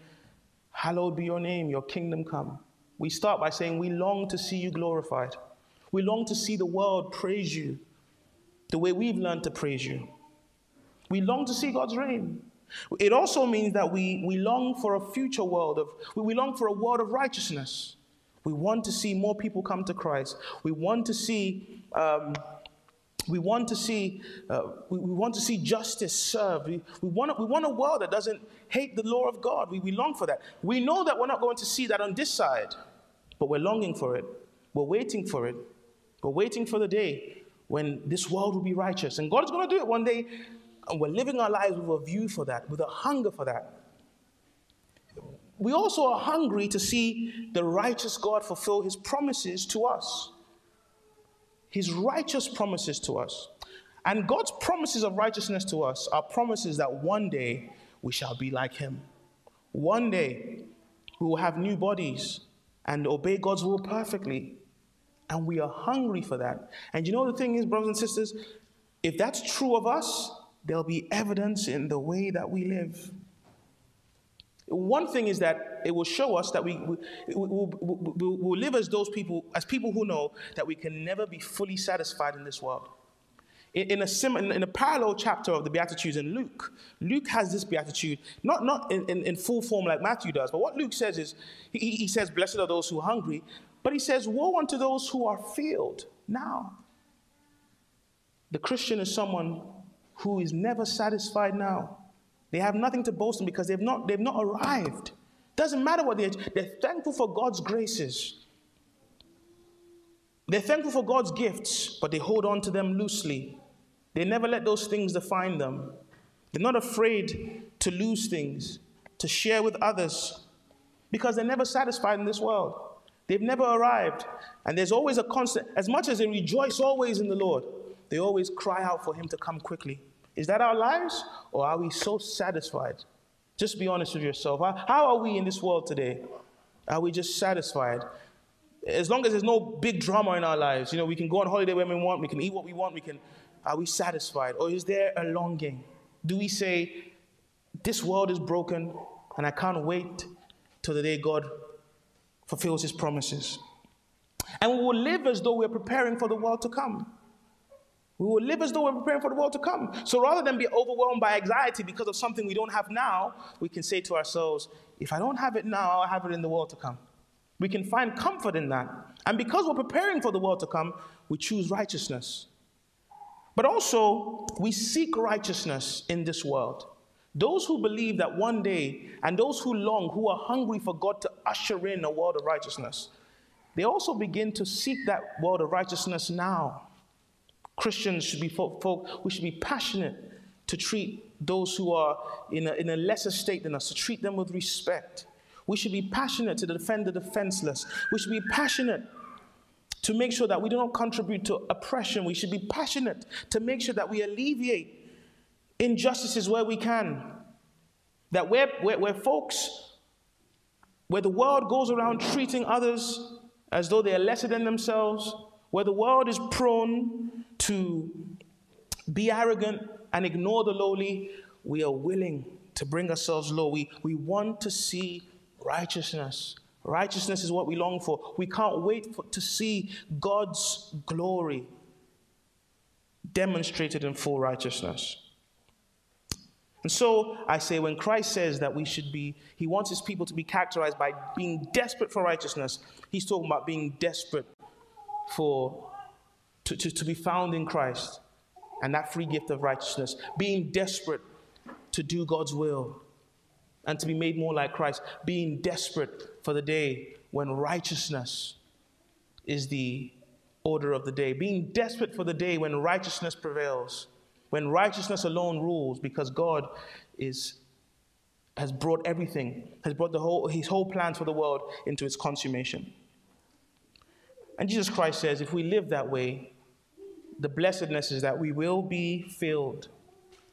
Hallowed be your name, your kingdom come. We start by saying, We long to see you glorified. We long to see the world praise you the way we've learned to praise you. We long to see God's reign. It also means that we, we long for a future world of, we long for a world of righteousness. We want to see more people come to Christ. We want to see um, we want to see, uh, we, we, want to see justice served. We, we, want, we want a world that doesn't hate the law of God. We, we long for that. We know that we're not going to see that on this side, but we're longing for it. We're waiting for it. We're waiting for the day when this world will be righteous. And God is going to do it one day. And we're living our lives with a view for that, with a hunger for that. We also are hungry to see the righteous God fulfill his promises to us his righteous promises to us. And God's promises of righteousness to us are promises that one day we shall be like him. One day we will have new bodies and obey God's will perfectly. And we are hungry for that. And you know the thing is, brothers and sisters, if that's true of us, there'll be evidence in the way that we live. One thing is that it will show us that we, we, will we, we, live as those people, as people who know that we can never be fully satisfied in this world. In, in a, sim, in, in, a parallel chapter of the Beatitudes in Luke, Luke has this Beatitude, not, not in, in, in full form like Matthew does, but what Luke says is, he, he says, Blessed are those who are hungry, but he says, Woe unto those who are filled now. The Christian is someone who is never satisfied now. They have nothing to boast in because they've not, they've not arrived. Doesn't matter what they're they're thankful for God's graces. They're thankful for God's gifts, but they hold on to them loosely. They never let those things define them. They're not afraid to lose things, to share with others, because they're never satisfied in this world. They've never arrived. And there's always a constant, as much as they rejoice always in the Lord, they always cry out for Him to come quickly. Is that our lives? Or are we so satisfied? Just be honest with yourself. How are we in this world today? Are we just satisfied? As long as there's no big drama in our lives, you know, we can go on holiday when we want, we can eat what we want, we can. Are we satisfied? Or is there a longing? Do we say, This world is broken and I can't wait till the day God fulfills his promises? And we will live as though we're preparing for the world to come. We will live as though we're preparing for the world to come. So rather than be overwhelmed by anxiety because of something we don't have now, we can say to ourselves, if I don't have it now, I'll have it in the world to come. We can find comfort in that. And because we're preparing for the world to come, we choose righteousness. But also, we seek righteousness in this world. Those who believe that one day, and those who long, who are hungry for God to usher in a world of righteousness, they also begin to seek that world of righteousness now. Christians should be folk, folk, we should be passionate to treat those who are in a, in a lesser state than us, to treat them with respect. We should be passionate to defend the defenseless. We should be passionate to make sure that we do not contribute to oppression. We should be passionate to make sure that we alleviate injustices where we can. That where, where, where folks, where the world goes around treating others as though they are lesser than themselves, where the world is prone to be arrogant and ignore the lowly, we are willing to bring ourselves low. We, we want to see righteousness. Righteousness is what we long for. We can't wait for, to see God's glory demonstrated in full righteousness. And so I say, when Christ says that we should be, he wants his people to be characterized by being desperate for righteousness, he's talking about being desperate for to, to, to be found in Christ and that free gift of righteousness, being desperate to do God's will and to be made more like Christ, being desperate for the day when righteousness is the order of the day, being desperate for the day when righteousness prevails, when righteousness alone rules, because God is has brought everything, has brought the whole his whole plans for the world into its consummation. And Jesus Christ says, if we live that way, the blessedness is that we will be filled.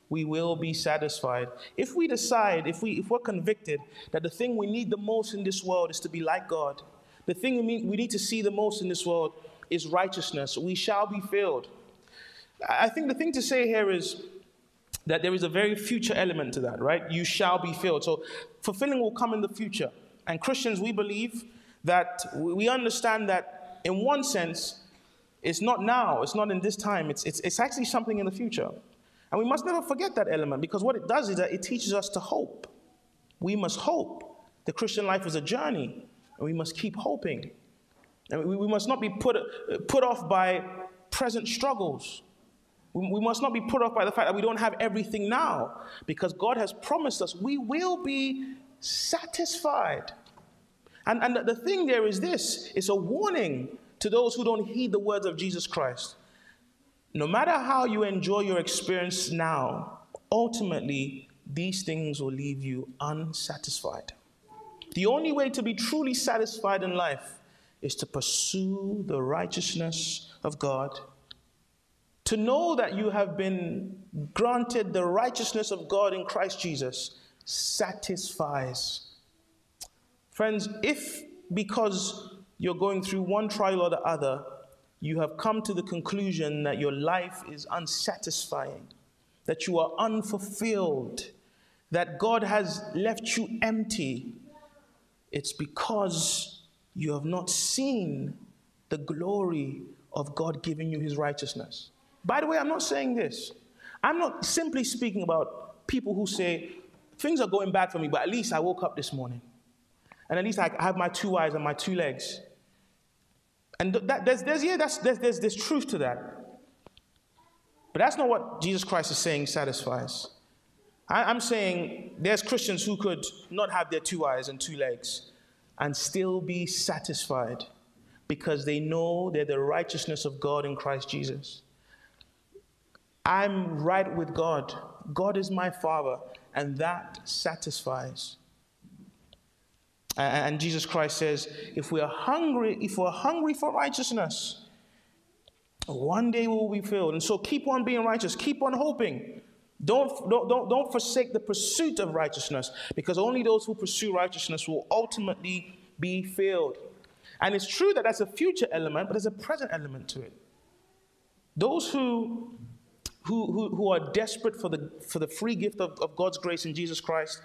We will be satisfied. If we decide, if, we, if we're convicted that the thing we need the most in this world is to be like God, the thing we need we need to see the most in this world is righteousness, we shall be filled. I think the thing to say here is that there is a very future element to that, right? You shall be filled. So fulfilling will come in the future. And Christians, we believe that we understand that in one sense, it's not now, it's not in this time, it's, it's, it's actually something in the future. And we must never forget that element because what it does is that it teaches us to hope. We must hope. The Christian life is a journey, and we must keep hoping. And we, we must not be put, uh, put off by present struggles. We, we must not be put off by the fact that we don't have everything now because God has promised us we will be satisfied. And, and the thing there is this it's a warning to those who don't heed the words of Jesus Christ. No matter how you enjoy your experience now, ultimately, these things will leave you unsatisfied. The only way to be truly satisfied in life is to pursue the righteousness of God, to know that you have been granted the righteousness of God in Christ Jesus satisfies. Friends, if because you're going through one trial or the other, you have come to the conclusion that your life is unsatisfying, that you are unfulfilled, that God has left you empty, it's because you have not seen the glory of God giving you his righteousness. By the way, I'm not saying this. I'm not simply speaking about people who say, things are going bad for me, but at least I woke up this morning. And at least I have my two eyes and my two legs. And that, there's, there's, yeah, that's, there's, there's, there's truth to that. But that's not what Jesus Christ is saying satisfies. I, I'm saying there's Christians who could not have their two eyes and two legs and still be satisfied because they know they're the righteousness of God in Christ Jesus. I'm right with God. God is my Father, and that satisfies. And Jesus Christ says, if we are hungry, if we're hungry for righteousness, one day we will be filled. And so keep on being righteous, keep on hoping. Don't, don't, don't, don't forsake the pursuit of righteousness, because only those who pursue righteousness will ultimately be filled. And it's true that that's a future element, but there's a present element to it. Those who who, who, who are desperate for the, for the free gift of, of God's grace in Jesus Christ,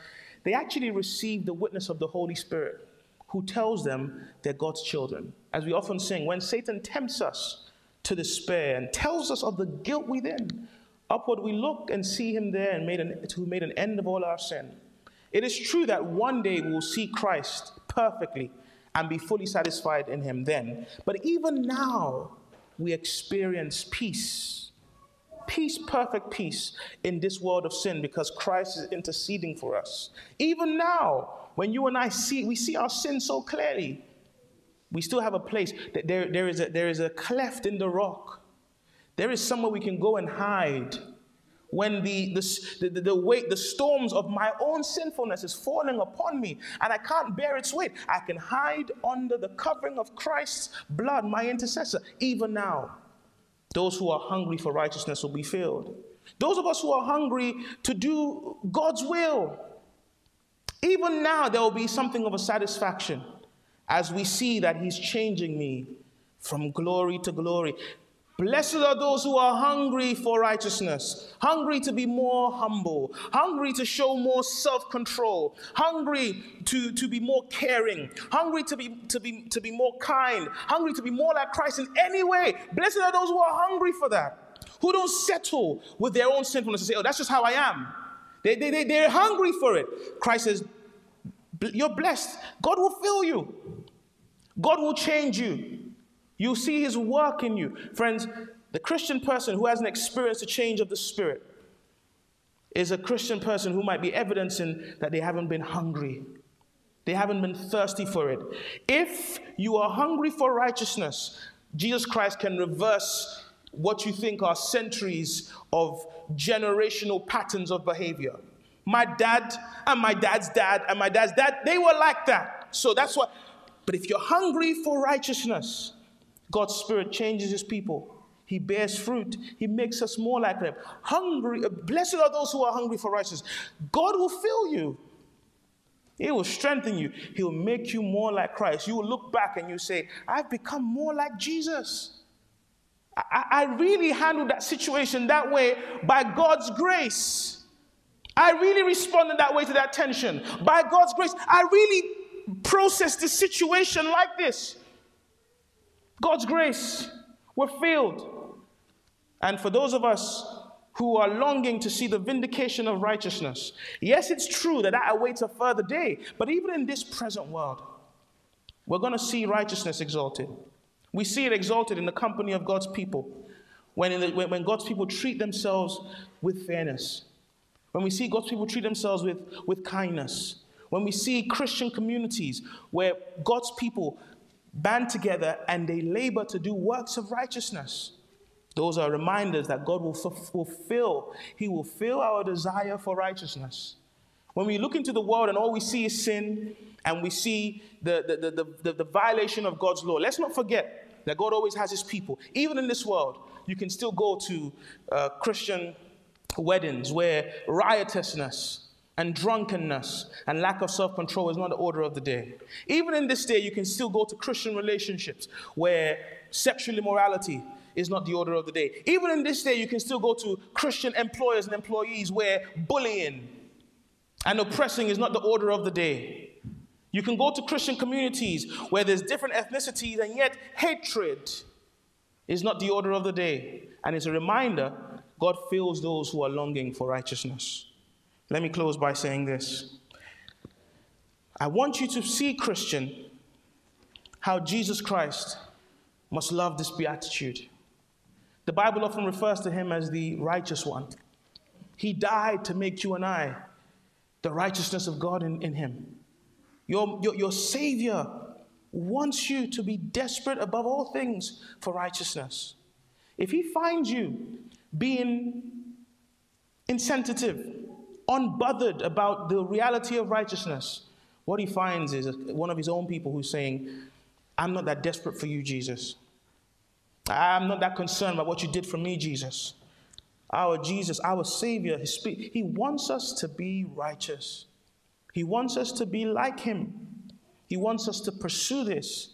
they actually receive the witness of the Holy Spirit who tells them they're God's children. As we often sing, when Satan tempts us to despair and tells us of the guilt within, upward we look and see him there and made an, who made an end of all our sin. It is true that one day we will see Christ perfectly and be fully satisfied in him then. But even now, we experience peace peace, perfect peace in this world of sin because Christ is interceding for us. Even now, when you and I see, we see our sin so clearly, we still have a place that there, there, is a, there is a cleft in the rock. There is somewhere we can go and hide when the, the, the, the, weight, the storms of my own sinfulness is falling upon me and I can't bear its weight, I can hide under the covering of Christ's blood, my intercessor, even now. Those who are hungry for righteousness will be filled. Those of us who are hungry to do God's will, even now there will be something of a satisfaction as we see that He's changing me from glory to glory. Blessed are those who are hungry for righteousness, hungry to be more humble, hungry to show more self control, hungry to, to be more caring, hungry to be, to, be, to be more kind, hungry to be more like Christ in any way. Blessed are those who are hungry for that, who don't settle with their own sinfulness and say, oh, that's just how I am. They, they, they, they're hungry for it. Christ says, You're blessed. God will fill you, God will change you. You'll see his work in you. Friends, the Christian person who hasn't experienced a change of the Spirit is a Christian person who might be evidencing that they haven't been hungry. They haven't been thirsty for it. If you are hungry for righteousness, Jesus Christ can reverse what you think are centuries of generational patterns of behavior. My dad and my dad's dad and my dad's dad, they were like that. So that's what. But if you're hungry for righteousness, God's Spirit changes His people. He bears fruit. He makes us more like Him. Hungry, uh, blessed are those who are hungry for righteousness. God will fill you. He will strengthen you. He'll make you more like Christ. You will look back and you say, I've become more like Jesus. I, I really handled that situation that way by God's grace. I really responded that way to that tension. By God's grace, I really processed the situation like this. God's grace, we're filled. And for those of us who are longing to see the vindication of righteousness, yes, it's true that that awaits a further day, but even in this present world, we're going to see righteousness exalted. We see it exalted in the company of God's people. When, the, when God's people treat themselves with fairness, when we see God's people treat themselves with, with kindness, when we see Christian communities where God's people band together and they labor to do works of righteousness. Those are reminders that God will fulfill. He will fill our desire for righteousness. When we look into the world and all we see is sin and we see the, the, the, the, the violation of God's law, let's not forget that God always has his people. Even in this world, you can still go to uh, Christian weddings where riotousness, and drunkenness and lack of self control is not the order of the day. Even in this day, you can still go to Christian relationships where sexual immorality is not the order of the day. Even in this day, you can still go to Christian employers and employees where bullying and oppressing is not the order of the day. You can go to Christian communities where there's different ethnicities and yet hatred is not the order of the day. And it's a reminder God fills those who are longing for righteousness. Let me close by saying this. I want you to see, Christian, how Jesus Christ must love this beatitude. The Bible often refers to him as the righteous one. He died to make you and I the righteousness of God in, in Him. Your, your, your Savior wants you to be desperate above all things for righteousness. If He finds you being insensitive, unbothered about the reality of righteousness, what He finds is one of His own people who's saying, I'm not that desperate for you, Jesus. I'm not that concerned about what you did for me, Jesus. Our Jesus, our Savior, He wants us to be righteous. He wants us to be like Him. He wants us to pursue this.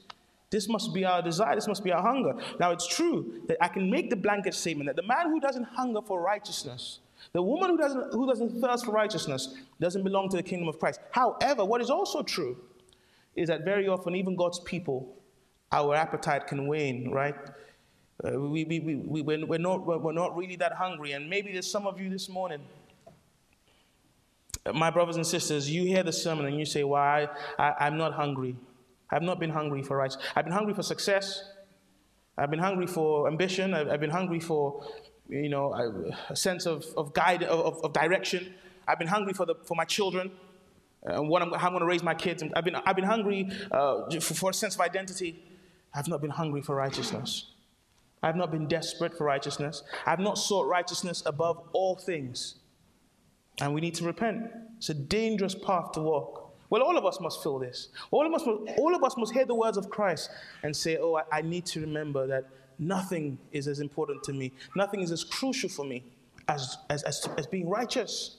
This must be our desire. This must be our hunger. Now, it's true that I can make the blanket statement that the man who doesn't hunger for righteousness, the woman who doesn't, who doesn't thirst for righteousness, doesn't belong to the kingdom of Christ. However, what is also true is that very often, even God's people, our appetite can wane, right? Uh, we, we, we, we, we're, not, we're not really that hungry. And maybe there's some of you this morning, my brothers and sisters, you hear the sermon and you say, Why? Well, I, am not hungry. I've not been hungry for rights. I've been hungry for success. I've been hungry for ambition. I've, I've been hungry for, you know, a, a sense of, of guide, of, of, direction. I've been hungry for, the, for my children and uh, what I'm, how I'm going to raise my kids. I've been, I've been hungry uh, for, for a sense of identity. I've not been hungry for righteousness. I've not been desperate for righteousness. I've not sought righteousness above all things. And we need to repent. It's a dangerous path to walk. Well, all of us must feel this. All of us, all of us must hear the words of Christ and say, Oh, I, I need to remember that nothing is as important to me, nothing is as crucial for me as, as, as, as being righteous.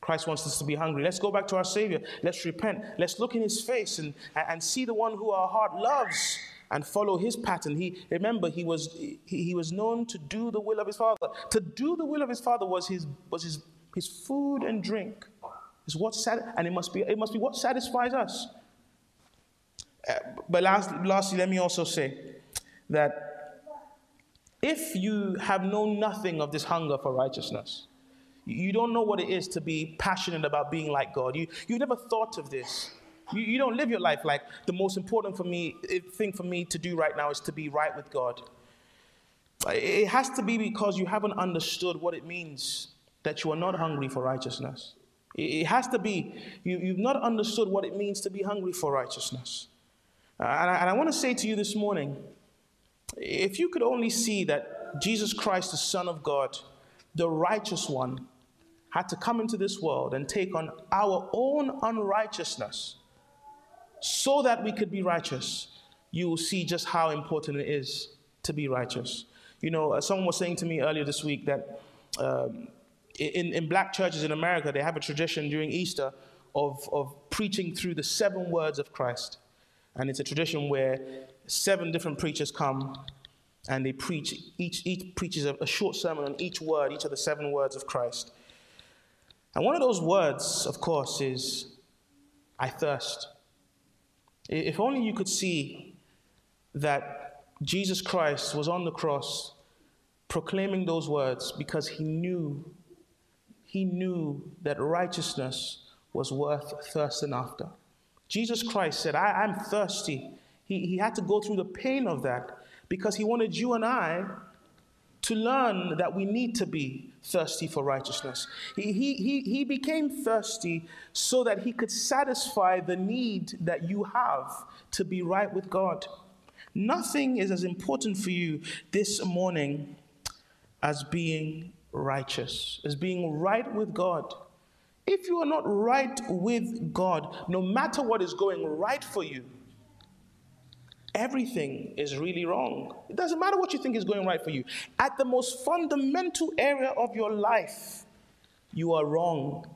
Christ wants us to be hungry. Let's go back to our Savior. Let's repent. Let's look in His face and, and see the one who our heart loves and follow his pattern. He remember he was he, he was known to do the will of his father. To do the will of his father was his was his his food and drink. Is what sat, and it must be it must be what satisfies us. Uh, but last, lastly, let me also say that if you have known nothing of this hunger for righteousness, you don't know what it is to be passionate about being like God. You, you've never thought of this. You, you don't live your life like the most important for me thing for me to do right now is to be right with God. It has to be because you haven't understood what it means that you are not hungry for righteousness. It has to be you, you've not understood what it means to be hungry for righteousness. Uh, and I, and I want to say to you this morning if you could only see that Jesus Christ, the Son of God, the righteous one, had to come into this world and take on our own unrighteousness so that we could be righteous, you will see just how important it is to be righteous. You know, uh, someone was saying to me earlier this week that um, in, in black churches in America, they have a tradition during Easter of, of preaching through the seven words of Christ. And it's a tradition where seven different preachers come and they preach, each, each preaches a, a short sermon on each word, each of the seven words of Christ. And one of those words, of course, is I thirst. If only you could see that Jesus Christ was on the cross proclaiming those words because he knew, he knew that righteousness was worth thirsting after. Jesus Christ said, I, am thirsty. He, he had to go through the pain of that because he wanted you and I to learn that we need to be thirsty for righteousness. He, he, he, he became thirsty so that he could satisfy the need that you have to be right with God. Nothing is as important for you this morning as being righteous, as being right with God. If you are not right with God, no matter what is going right for you, everything is really wrong. It doesn't matter what you think is going right for you. At the most fundamental area of your life, you are wrong.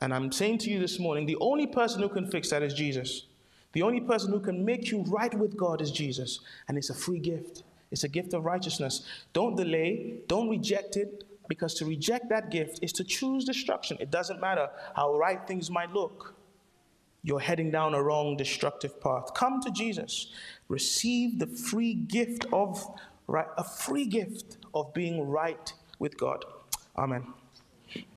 And I'm saying to you this morning the only person who can fix that is Jesus. The only person who can make you right with God is Jesus. And it's a free gift, it's a gift of righteousness. Don't delay, don't reject it, because to reject that gift is to choose destruction. It doesn't matter how right things might look you're heading down a wrong, destructive path. Come to Jesus. Receive the free gift of right, a free gift of being right with God. Amen.